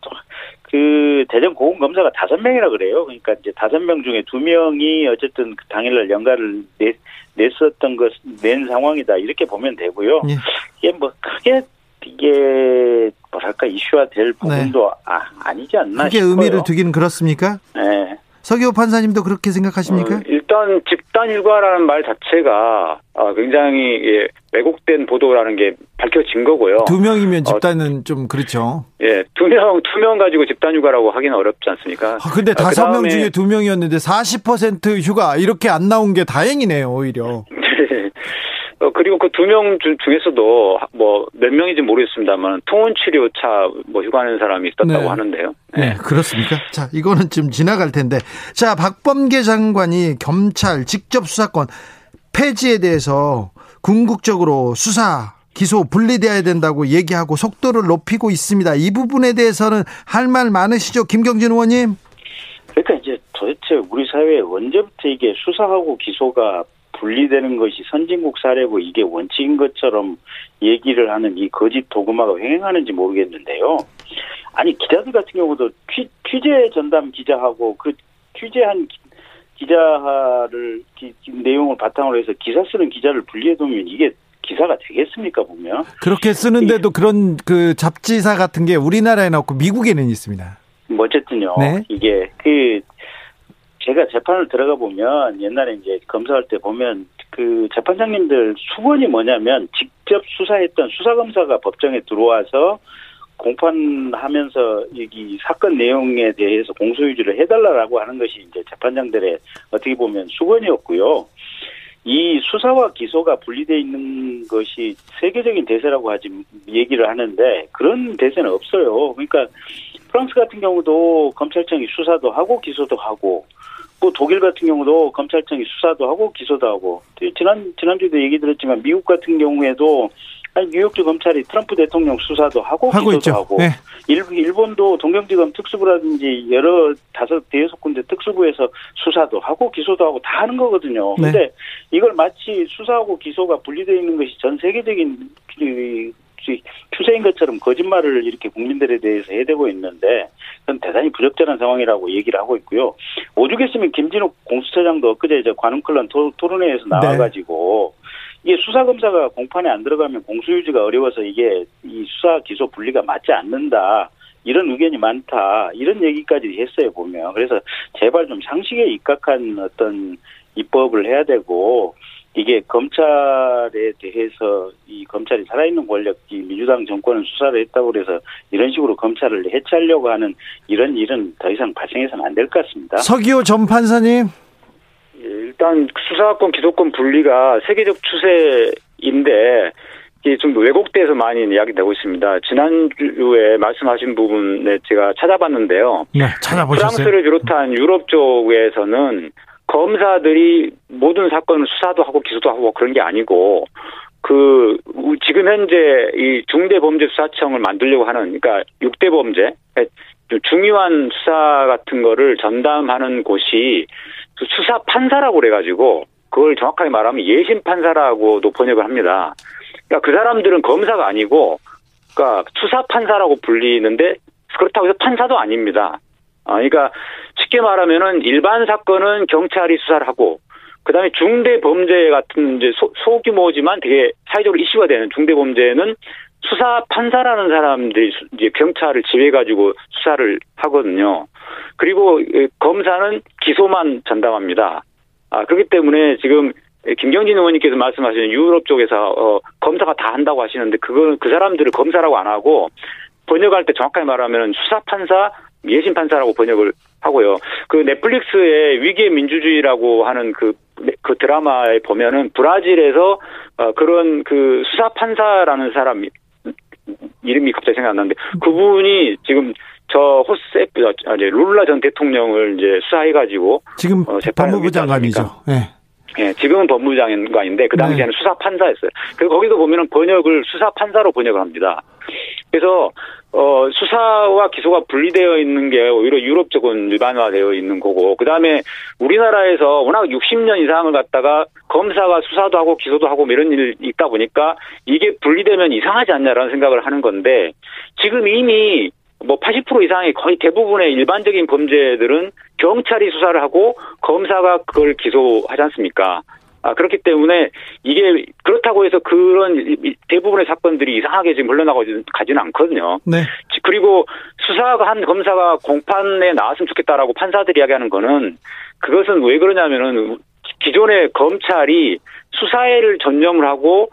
그 대전 고검 검사가 다섯 명이라 그래요. 그러니까 이제 다섯 명 중에 두 명이 어쨌든 그 당일날 연가를 냈, 냈었던 것, 낸 상황이다. 이렇게 보면 되고요. 예. 이게 뭐 크게 이게 뭐랄까 이슈화 될 네. 부분도 네. 아, 아니지 않나 그게 싶어요. 의미를 두기는 그렇습니까? 네. 서기호 판사님도 그렇게 생각하십니까? 어, 일단 집단 일과라는 말 자체가 어, 굉장히 예, 왜곡된 보도라는 게 밝혀진 거고요. 두 명이면 어, 집단은 어, 좀 그렇죠. 예, 두 명, 두 명 가지고 집단 휴가라고 하기는 어렵지 않습니까? 아, 근데 아, 다섯 명 중에 두 명이었는데 40% 휴가 이렇게 안 나온 게 다행이네요, 오히려. 어, 그리고 그 두 명 중에서도 뭐 몇 명인지 모르겠습니다만 통원 치료차 뭐 휴가하는 사람이 있었다고 네. 하는데요. 네. 네. 그렇습니까? 자, 이거는 좀 지나갈 텐데. 자, 박범계 장관이 경찰 직접 수사권 폐지에 대해서 궁극적으로 수사 기소 분리돼야 된다고 얘기하고 속도를 높이고 있습니다. 이 부분에 대해서는 할 말 많으시죠, 김경진 의원님? 그러니까 이제 도대체 우리 사회에 언제부터 이게 수사하고 기소가 분리되는 것이 선진국 사례고 이게 원칙인 것처럼 얘기를 하는 이 거짓 도그마가 횡행하는지 모르겠는데요. 아니 기자들 같은 경우도 취, 취재 전담 기자하고 그 취재한 기자를 기, 내용을 바탕으로 해서 기사 쓰는 기자를 분리해두면 이게 기사가 되겠습니까 보면 그렇게 쓰는데도 그런 그 잡지사 같은 게 우리나라에는 없고 미국에는 있습니다. 뭐 어쨌든요. 네? 이게 그 제가 재판을 들어가 보면 옛날에 이제 검사할 때 보면 그 재판장님들 수건이 뭐냐면 직접 수사했던 수사검사가 법정에 들어와서 공판하면서 여기 사건 내용에 대해서 공소유지를 해달라고 하는 것이 이제 재판장들의 어떻게 보면 수건이었고요. 이 수사와 기소가 분리되어 있는 것이 세계적인 대세라고 하지 얘기를 하는데 그런 대세는 없어요. 그러니까 프랑스 같은 경우도 검찰청이 수사도 하고 기소도 하고 또 독일 같은 경우도 검찰청이 수사도 하고 기소도 하고 지난 지난주에도 얘기 들었지만 미국 같은 경우에도 아니 뉴욕주 검찰이 트럼프 대통령 수사도 하고, 하고 기소도 있죠. 하고 네. 일본도 동경지검 특수부라든지 여러 다섯 대여섯 군데 특수부에서 수사도 하고 기소도 하고 다 하는 거거든요. 네. 근데 이걸 마치 수사하고 기소가 분리되어 있는 것이 전 세계적인 추세인 것처럼 거짓말을 이렇게 국민들에 대해서 해대고 있는데 그건 대단히 부적절한 상황이라고 얘기를 하고 있고요. 오죽했으면 김진욱 공수처장도 엊그제 이제 관훈클런 토론회에서 네. 나와가지고 네. 이게 수사 검사가 공판에 안 들어가면 공소유지가 어려워서 이게 이 수사 기소 분리가 맞지 않는다. 이런 의견이 많다. 이런 얘기까지 했어요, 보면. 그래서 제발 좀 상식에 입각한 어떤 입법을 해야 되고, 이게 검찰에 대해서 이 검찰이 살아있는 권력 이 민주당 정권은 수사를 했다고 그래서 이런 식으로 검찰을 해체하려고 하는 이런 일은 더 이상 발생해서는 안 될 것 같습니다. 서기호 전 판사님. 예, 일단 수사권 기소권 분리가 세계적 추세인데 이게 좀 왜곡돼서 많이 이야기되고 있습니다. 지난주에 말씀하신 부분에 제가 찾아봤는데요. 네, 찾아보셨어요? 프랑스를 비롯한 유럽 쪽에서는 검사들이 모든 사건을 수사도 하고 기소도 하고 그런 게 아니고 그 지금 현재 이 중대범죄수사청을 만들려고 하는 그러니까 6대 범죄 중요한 수사 같은 거를 전담하는 곳이 그 수사 판사라고 그래가지고 그걸 정확하게 말하면 예심 판사라고도 번역을 합니다. 그러니까 그 사람들은 검사가 아니고 그러니까 수사 판사라고 불리는데 그렇다고 해서 판사도 아닙니다. 아, 그러니까 쉽게 말하면은 일반 사건은 경찰이 수사를 하고 그다음에 중대 범죄 같은 이제 소, 소규모지만 되게 사회적으로 이슈가 되는 중대 범죄는 수사 판사라는 사람들이 이제 경찰을 지휘해 가지고 수사를 하거든요. 그리고 검사는 기소만 전담합니다. 아 그렇기 때문에 지금 김경진 의원님께서 말씀하시는 유럽 쪽에서 어, 검사가 다 한다고 하시는데 그거는 그 사람들을 검사라고 안 하고 번역할 때 정확하게 말하면 수사 판사 예심 판사라고 번역을 하고요. 그 넷플릭스의 위기의 민주주의라고 하는 그 그 드라마에 보면은 브라질에서 어, 그런 그 수사 판사라는 사람이 이름이 갑자기 생각 안 나는데 그분이 지금 저 호세 아, 이제 룰라 전 대통령을 이제 수사해가지고 지금 어, 법무부 장관이죠. 네. 예, 지금은 법무장관인데 그 당시에는 네. 수사 판사였어요. 그래서 거기도 보면은 번역을 수사 판사로 번역을 합니다. 그래서 어 수사와 기소가 분리되어 있는 게 오히려 유럽 쪽은 일반화되어 있는 거고 그다음에 우리나라에서 워낙 60년 이상을 갖다가 검사가 수사도 하고 기소도 하고 뭐 이런 일이 있다 보니까 이게 분리되면 이상하지 않냐라는 생각을 하는 건데 지금 이미 뭐 80% 이상의 거의 대부분의 일반적인 범죄들은 경찰이 수사를 하고 검사가 그걸 기소하지 않습니까? 아, 그렇기 때문에 이게 그렇다고 해서 그런 대부분의 사건들이 이상하게 지금 흘러나가지는 않거든요. 네. 그리고 수사가 한 검사가 공판에 나왔으면 좋겠다라고 판사들이 이야기하는 거는 그것은 왜 그러냐면은 기존의 검찰이 수사에를 전념을 하고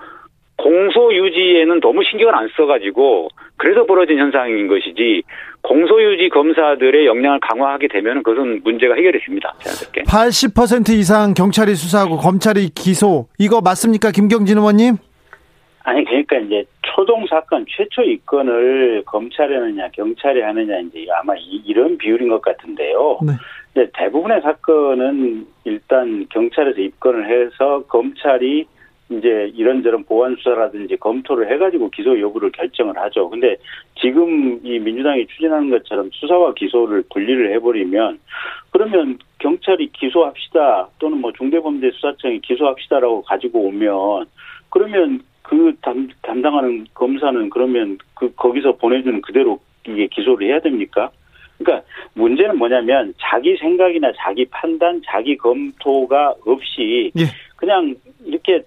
공소 유지에는 너무 신경을 안 써가지고 그래서 벌어진 현상인 것이지 공소유지 검사들의 역량을 강화하게 되면 그것은 문제가 해결이 됩니다. 자연스럽게. 80% 이상 경찰이 수사하고 검찰이 기소 이거 맞습니까, 김경진 의원님? 아니 그러니까 이제 초동 사건 최초 입건을 검찰이 하느냐 경찰이 하느냐 이제 아마 이, 런 비율인 것 같은데요. 네. 이제 대부분의 사건은 일단 경찰에서 입건을 해서 검찰이 이제 이런저런 보완 수사라든지 검토를 해가지고 기소 여부를 결정을 하죠. 근데 지금 이 민주당이 추진하는 것처럼 수사와 기소를 분리를 해버리면 그러면 경찰이 기소합시다 또는 뭐 중대범죄수사청이 기소합시다라고 가지고 오면 그러면 그 담, 담당하는 검사는 그러면 그 거기서 보내주는 그대로 이게 기소를 해야 됩니까? 그러니까 문제는 뭐냐면 자기 생각이나 자기 판단, 자기 검토가 없이 예. 그냥 이렇게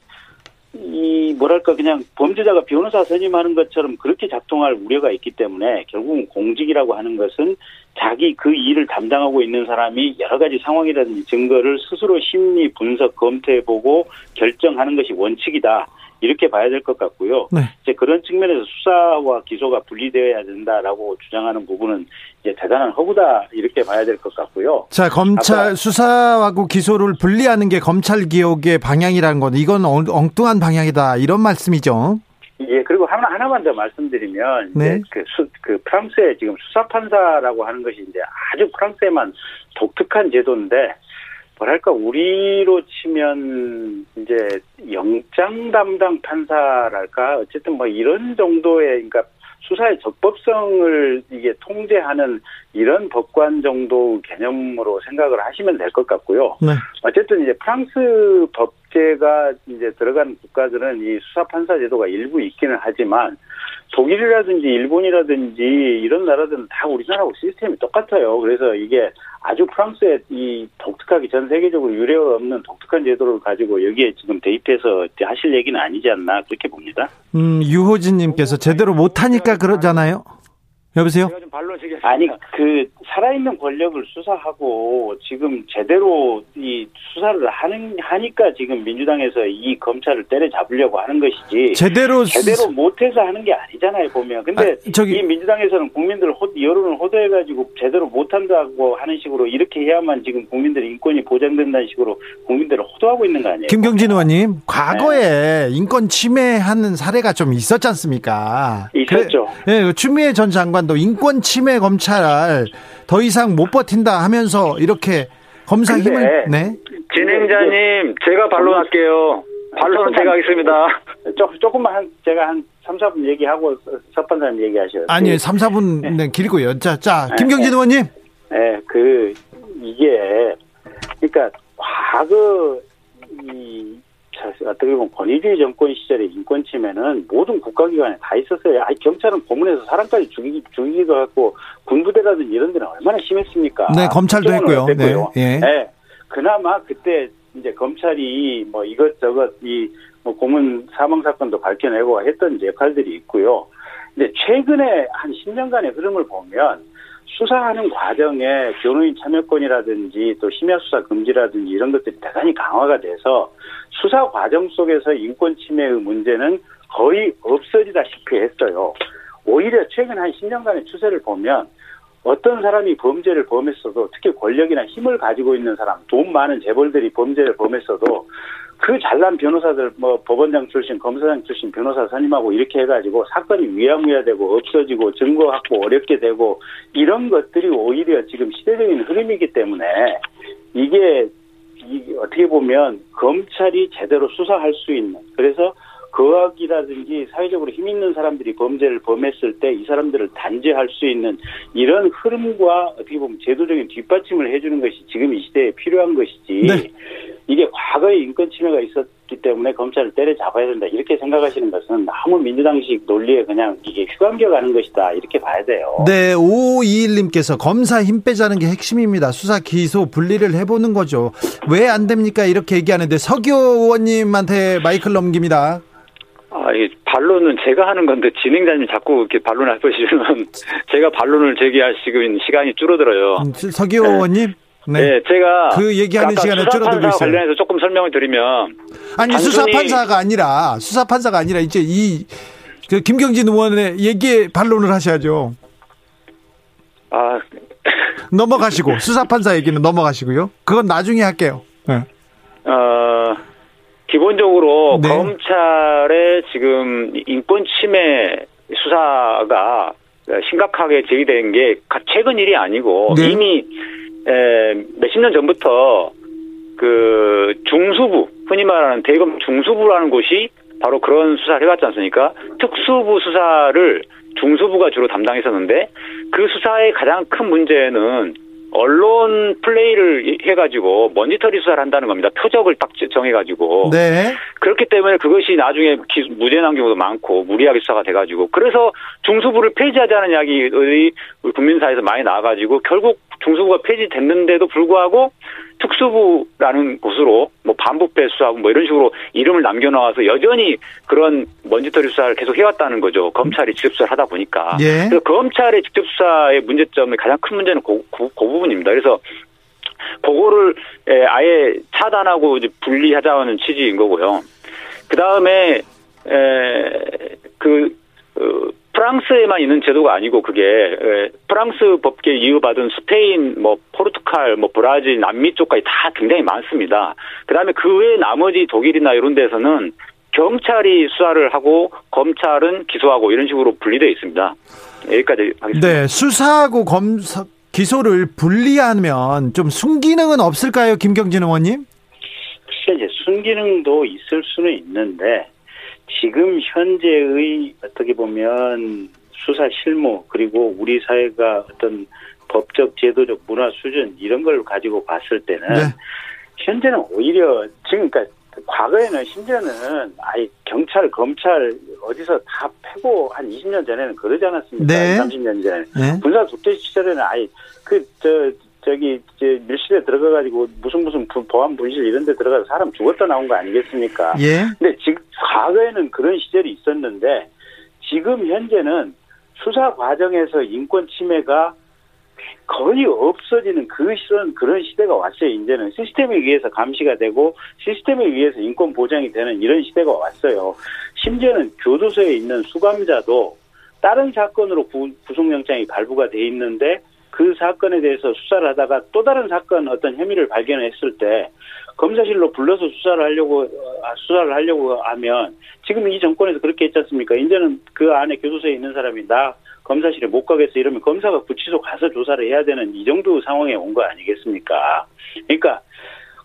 이 뭐랄까 그냥 범죄자가 변호사 선임하는 것처럼 그렇게 작동할 우려가 있기 때문에 결국은 공직이라고 하는 것은 자기 그 일을 담당하고 있는 사람이 여러 가지 상황이라든지 증거를 스스로 심리 분석 검토해보고 결정하는 것이 원칙이다. 이렇게 봐야 될 것 같고요. 네. 이제 그런 측면에서 수사와 기소가 분리되어야 된다라고 주장하는 부분은 이제 대단한 허구다 이렇게 봐야 될 것 같고요. 자 검찰 수사하고 기소를 분리하는 게 검찰 개혁의 방향이라는 건 이건 엉뚱한 방향이다 이런 말씀이죠. 예, 그리고 하나, 하나만 더 말씀드리면, 네. 그, 수, 그, 프랑스의 지금 수사판사라고 하는 것이 이제 아주 프랑스에만 독특한 제도인데, 뭐랄까 우리로 치면 이제 영장 담당 판사랄까 어쨌든 뭐 이런 정도의 그러니까 수사의 적법성을 이게 통제하는 이런 법관 정도 개념으로 생각을 하시면 될 것 같고요. 네. 어쨌든 이제 프랑스 법제가 이제 들어간 국가들은 이 수사 판사 제도가 일부 있기는 하지만 독일이라든지 일본이라든지 이런 나라들은 다 우리나라하고 시스템이 똑같아요. 그래서 이게 아주 프랑스의 이 독특하게 전 세계적으로 유례가 없는 독특한 제도를 가지고 여기에 지금 대입해서 하실 얘기는 아니지 않나 그렇게 봅니다. 음, 유호진님께서 제대로 못하니까 그러잖아요. 여보세요? 아니 그 살아있는 권력을 수사하고 지금 제대로 이 수사를 하는 하니까 지금 민주당에서 이 검찰을 때려잡으려고 하는 것이지 제대로 제대로 못해서 하는 게 아니잖아요 보면 근데 아, 저기 이 민주당에서는 국민들 호, 여론을 호도해가지고 제대로 못한다고 하는 식으로 이렇게 해야만 지금 국민들의 인권이 보장된다는 식으로 국민들을 호도하고 있는 거 아니에요? 김경진 의원님 과거에 네. 인권 침해하는 사례가 좀 있었지 않습니까? 있었죠. 그래, 네, 추미애 전 장관 장관도 인권 침해 검찰 더 이상 못 버틴다 하면서 이렇게 검사 힘을 네. 진행자님 제가 반론할게요. 반론은 제가 하겠습니다. 조금만 한 제가 한 3, 4분 얘기하고 첫 번째 얘기하셔요. 아니, 3, 4분 네. 길고요. 자, 자, 네. 김경진 네. 의원님. 네, 그 이게 그러니까 과거 이 어떻게 보면 권위주의 정권 시절의 인권 침해는 모든 국가기관에 다 있었어요. 아니, 경찰은 고문해서 사람까지 죽이, 죽이기도 했고, 군부대라든지 이런 데는 얼마나 심했습니까? 네, 검찰도 했고요. 네, 예. 네. 그나마 그때 이제 검찰이 뭐 이것저것 이 뭐 고문 사망 사건도 밝혀내고 했던 역할들이 있고요. 근데 최근에 한 10년간의 흐름을 보면 수사하는 과정에 변호인 참여권이라든지 또 심야 수사 금지라든지 이런 것들이 대단히 강화가 돼서 수사 과정 속에서 인권 침해의 문제는 거의 없어지다시피 했어요. 오히려 최근 한 10년간의 추세를 보면 어떤 사람이 범죄를 범했어도 특히 권력이나 힘을 가지고 있는 사람, 돈 많은 재벌들이 범죄를 범했어도 그 잘난 변호사들 뭐 법원장 출신, 검사장 출신 변호사 선임하고 이렇게 해가지고 사건이 위야무야되고 없어지고 증거 확보 어렵게 되고 이런 것들이 오히려 지금 시대적인 흐름이기 때문에 이게 어떻게 보면 검찰이 제대로 수사할 수 있는 그래서 거학이라든지 사회적으로 힘 있는 사람들이 범죄를 범했을 때 이 사람들을 단죄할 수 있는 이런 흐름과 어떻게 보면 제도적인 뒷받침을 해주는 것이 지금 이 시대에 필요한 것이지 네. 이게 과거에 인권 침해가 있었기 때문에 검찰을 때려잡아야 된다 이렇게 생각하시는 것은 너무 민주당식 논리에 그냥 이게 휘감겨 가는 것이다 이렇게 봐야 돼요. 네, 5521님께서 검사 힘 빼자는 게 핵심입니다. 수사 기소 분리를 해보는 거죠. 왜 안 됩니까? 이렇게 얘기하는데 서교 의원님한테 마이크를 넘깁니다. 아, 이 반론은 제가 하는 건데 진행자님 자꾸 이렇게 반론을 해보시면 제가 반론을 제기할 지금 시간이 줄어들어요. 음, 서기 의원님? 네. 네. 제가 그 얘기하는 시간에 줄어들고 있어요. 관련해서 조금 설명을 드리면 아니 수사 판사가 아니라 수사 판사가 아니라 이제 이 그 김경진 의원의 얘기에 반론을 하셔야죠. 아 넘어가시고 수사 판사 얘기는 넘어가시고요. 그건 나중에 할게요. 네. 어 기본적으로 네. 검찰의 지금 인권 침해 수사가 심각하게 제기된 게 최근 일이 아니고 네. 이미 몇십 년 전부터 그 중수부 흔히 말하는 대검 중수부라는 곳이 바로 그런 수사를 해왔지 않습니까? 특수부 수사를 중수부가 주로 담당했었는데 그 수사의 가장 큰 문제는 언론 플레이를 해가지고 먼지털이 수사를 한다는 겁니다. 표적을 딱 정해가지고. 네. 그렇기 때문에 그것이 나중에 무죄 난 경우도 많고 무리하게 수사가 돼가지고 그래서 중수부를 폐지하자는 이야기들이 국민사회에서 많이 나와가지고 결국 중수부가 폐지됐는데도 불구하고 특수부라는 곳으로 뭐 반부패 수사하고 뭐 이런 식으로 이름을 남겨놓아서 여전히 그런 먼지털이 수사를 계속 해왔다는 거죠. 검찰이 직접 수사를 하다 보니까. 예. 그래서 검찰의 직접 수사의 문제점의 가장 큰 문제는 그, 그, 그 부분입니다. 그래서 그거를 아예 차단하고 이제 분리하자는 취지인 거고요. 그 다음에 그 어, 프랑스에만 있는 제도가 아니고 그게 프랑스 법계 이유받은 스페인, 뭐 포르투갈, 뭐 브라질, 남미 쪽까지 다 굉장히 많습니다. 그다음에 그 외에 나머지 독일이나 이런 데서는 경찰이 수사를 하고 검찰은 기소하고 이런 식으로 분리되어 있습니다. 여기까지 하겠습니다. 네, 수사하고 검사 기소를 분리하면 좀 순기능은 없을까요, 김경진 의원님? 글쎄 이제 순기능도 있을 수는 있는데 지금 현재의 어떻게 보면 수사 실무 그리고 우리 사회가 어떤 법적 제도적 문화 수준 이런 걸 가지고 봤을 때는 네. 현재는 오히려 지금 그러니까 과거에는 심지어는 아예 경찰 검찰 어디서 다 패고 한 20년 전에는 그러지 않았습니까? 네. 30년 전에 네. 군사 독재 시절에는 아예 그저 저기 이제 밀실에 들어가 가지고 무슨 무슨 보안 분실 이런 데 들어가서 사람 죽었다 나온 거 아니겠습니까? 예. 근데 지금 과거에는 그런 시절이 있었는데 지금 현재는 수사 과정에서 인권 침해가 거의 없어지는 그 시선 그런 시대가 왔어요. 이제는 시스템에 의해서 감시가 되고 시스템에 의해서 인권 보장이 되는 이런 시대가 왔어요. 심지어는 교도소에 있는 수감자도 다른 사건으로 구, 구속영장이 발부가 돼 있는데 그 사건에 대해서 수사를 하다가 또 다른 사건 어떤 혐의를 발견했을 때 검사실로 불러서 수사를 하려고 아, 수사를 하려고 하면 지금 이 정권에서 그렇게 했지 않습니까? 이제는 그 안에 교도소에 있는 사람이 나 검사실에 못 가겠어 이러면 검사가 구치소 가서 조사를 해야 되는 이 정도 상황에 온 거 아니겠습니까? 그러니까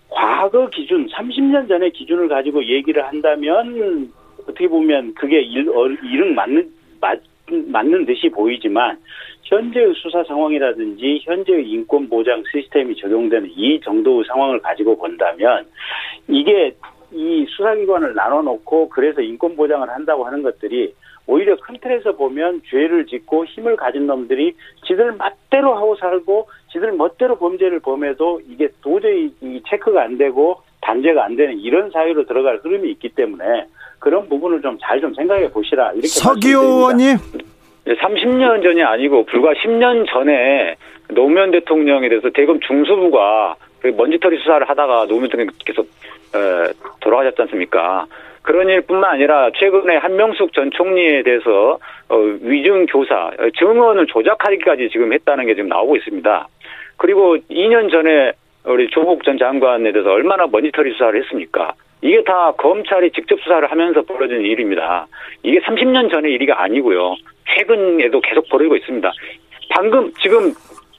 과거 기준 30년 전의 기준을 가지고 얘기를 한다면 어떻게 보면 그게 일, 어, 일은 맞는 맞, 맞는 듯이 보이지만 현재의 수사 상황이라든지 현재의 인권 보장 시스템이 적용되는 이 정도의 상황을 가지고 본다면 이게 이 수사기관을 나눠놓고 그래서 인권 보장을 한다고 하는 것들이 오히려 큰 틀에서 보면 죄를 짓고 힘을 가진 놈들이 지들 멋대로 하고 살고 지들 멋대로 범죄를 범해도 이게 도저히 이 체크가 안 되고 단죄가 안 되는 이런 사회로 들어갈 흐름이 있기 때문에 그런 부분을 좀 잘좀 좀 생각해 보시라 이렇게 서기 의원님 30년 전이 아니고 불과 10년 전에 노무현 대통령에 대해서 대검 중수부가 그 먼지털이 수사를 하다가 노무현 대통령께서 돌아가셨지 않습니까? 그런 일뿐만 아니라 최근에 한명숙 전 총리에 대해서 어, 위증 교사 어, 증언을 조작하기까지 지금 했다는 게 지금 나오고 있습니다. 그리고 2년 전에 우리 조국 전 장관에 대해서 얼마나 머니터리 수사를 했습니까? 이게 다 검찰이 직접 수사를 하면서 벌어진 일입니다. 이게 30년 전의 일이가 아니고요. 최근에도 계속 벌어지고 있습니다. 방금 지금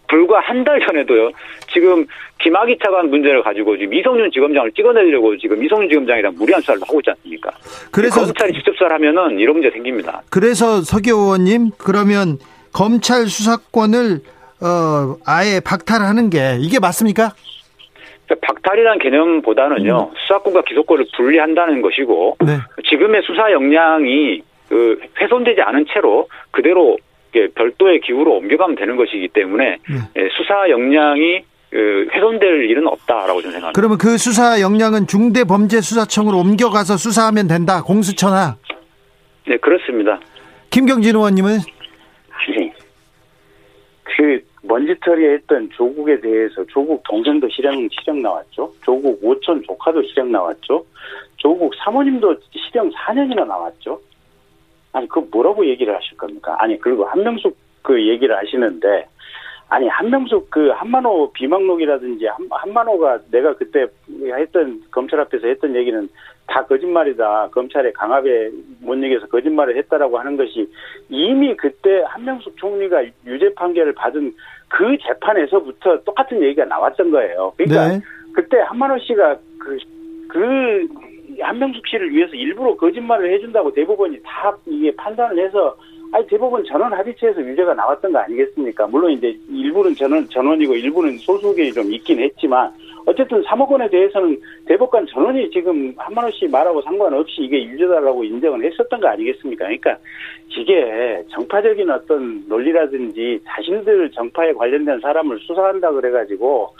불과 한 달 전에도요. 지금 김학의 차관 문제를 가지고 지금 이성윤 지검장을 찍어내려고 지금 이성윤 지검장이랑 무리한 수사를 하고 있지 않습니까? 그래서 검찰이 직접 수사를 하면은 이런 문제 생깁니다. 그래서 서기호 의원님 그러면 검찰 수사권을 어 아예 박탈하는 게 이게 맞습니까? 박탈이라는 개념보다는요 음. 수사권과 기소권을 분리한다는 것이고 네. 지금의 수사 역량이 그 훼손되지 않은 채로 그대로 별도의 기구로 옮겨가면 되는 것이기 때문에 네. 예, 수사 역량이 그 훼손될 일은 없다라고 저는 생각합니다. 그러면 그 수사 역량은 중대범죄수사청으로 옮겨가서 수사하면 된다. 공수처나. 네, 그렇습니다. 김경진 의원님은 아니 그 먼지털이 했던 조국에 대해서 조국 동생도 실형 실형 나왔죠. 조국 오촌 조카도 실형 나왔죠. 조국 사모님도 실형 4년이나 나왔죠. 아니 그 뭐라고 얘기를 하실 겁니까? 아니 그리고 한명숙 그 얘기를 하시는데 아니 한명숙 그 한만호 비망록이라든지 한, 한만호가 내가 그때 했던 검찰 앞에서 했던 얘기는 다 거짓말이다. 검찰의 강압에 못 이겨서 거짓말을 했다라고 하는 것이 이미 그때 한명숙 총리가 유죄 판결을 받은 그 재판에서부터 똑같은 얘기가 나왔던 거예요. 그러니까 네. 그때 한만호 씨가 그, 그 한명숙 씨를 위해서 일부러 거짓말을 해준다고 대법원이 다 이게 판단을 해서 아니 대법원 전원 합의체에서 유죄가 나왔던 거 아니겠습니까? 물론 이제 일부는 전원 전원이고 일부는 소수 의견이 좀 있긴 했지만 어쨌든 3억 원에 대해서는 대법관 전원이 지금 한만호 씨 말하고 상관없이 이게 유죄다라고 인정을 했었던 거 아니겠습니까? 그러니까 이게 정파적인 어떤 논리라든지 자신들 정파에 관련된 사람을 수사한다 그래가지고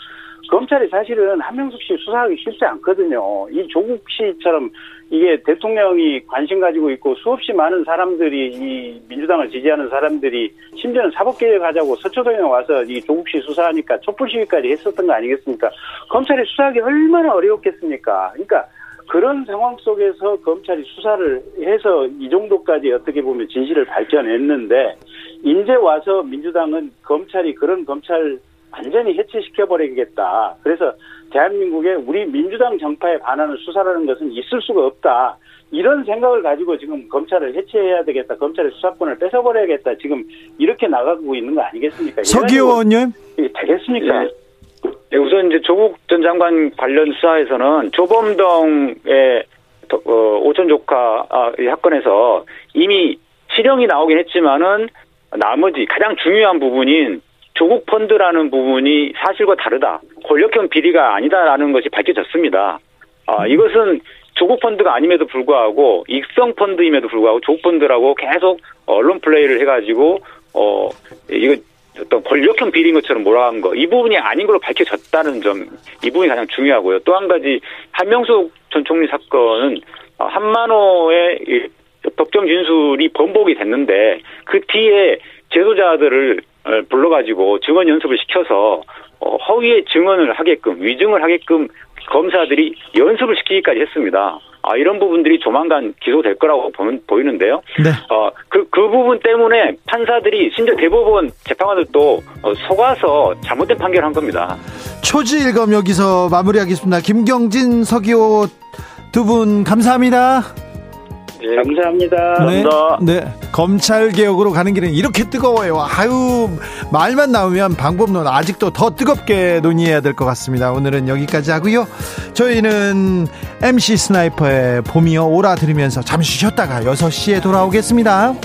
검찰이 사실은 한명숙 씨 수사하기 쉽지 않거든요. 이 조국 씨처럼 이게 대통령이 관심 가지고 있고 수없이 많은 사람들이 이 민주당을 지지하는 사람들이 심지어는 사법개혁하자고 서초동에 와서 이 조국 씨 수사하니까 촛불 시위까지 했었던 거 아니겠습니까? 검찰이 수사하기 얼마나 어려웠겠습니까? 그러니까 그런 상황 속에서 검찰이 수사를 해서 이 정도까지 어떻게 보면 진실을 밝혀냈는데 이제 와서 민주당은 검찰이 그런 검찰 완전히 해체시켜버리겠다. 그래서 대한민국에 우리 민주당 정파에 반하는 수사라는 것은 있을 수가 없다. 이런 생각을 가지고 지금 검찰을 해체해야 되겠다. 검찰의 수사권을 뺏어버려야겠다. 지금 이렇게 나가고 있는 거 아니겠습니까? 서기 의원님. 되겠습니까? 네, 우선 이제 조국 전 장관 관련 수사에서는 조범동의 어, 오천 조카 아, 사건에서 이미 실형이 나오긴 했지만은 나머지 가장 중요한 부분인 조국 펀드라는 부분이 사실과 다르다. 권력형 비리가 아니다라는 것이 밝혀졌습니다. 아, 음. 이것은 조국 펀드가 아님에도 불구하고 익성 펀드임에도 불구하고 조국 펀드라고 계속 언론 플레이를 해가지고 어 이거 어떤 권력형 비리인 것처럼 몰아간 거 이 부분이 아닌 걸로 밝혀졌다는 점 이 부분이 가장 중요하고요. 또 한 가지 한명숙 전 총리 사건은 한만호의 법정 진술이 번복이 됐는데 그 뒤에 제도자들을 어, 불러가지고 증언 연습을 시켜서 어, 허위의 증언을 하게끔 위증을 하게끔 검사들이 연습을 시키기까지 했습니다. 아, 이런 부분들이 조만간 기소될 거라고 보이는데요. 네. 어, 그, 그 부분 때문에 판사들이 심지어 대법원 재판관들도 어, 속아서 잘못된 판결을 한 겁니다. 초지일검 여기서 마무리하겠습니다. 김경진, 서기호 두 분 감사합니다. 네, 감사합니다. 네, 감사합니다. 네, 검찰 개혁으로 가는 길은 이렇게 뜨거워요. 아유, 말만 나오면 방법론 아직도 더 뜨겁게 논의해야 될 것 같습니다. 오늘은 여기까지 하고요. 저희는 MC 스나이퍼의 봄이여 오라 들으면서 잠시 쉬었다가 6시에 돌아오겠습니다.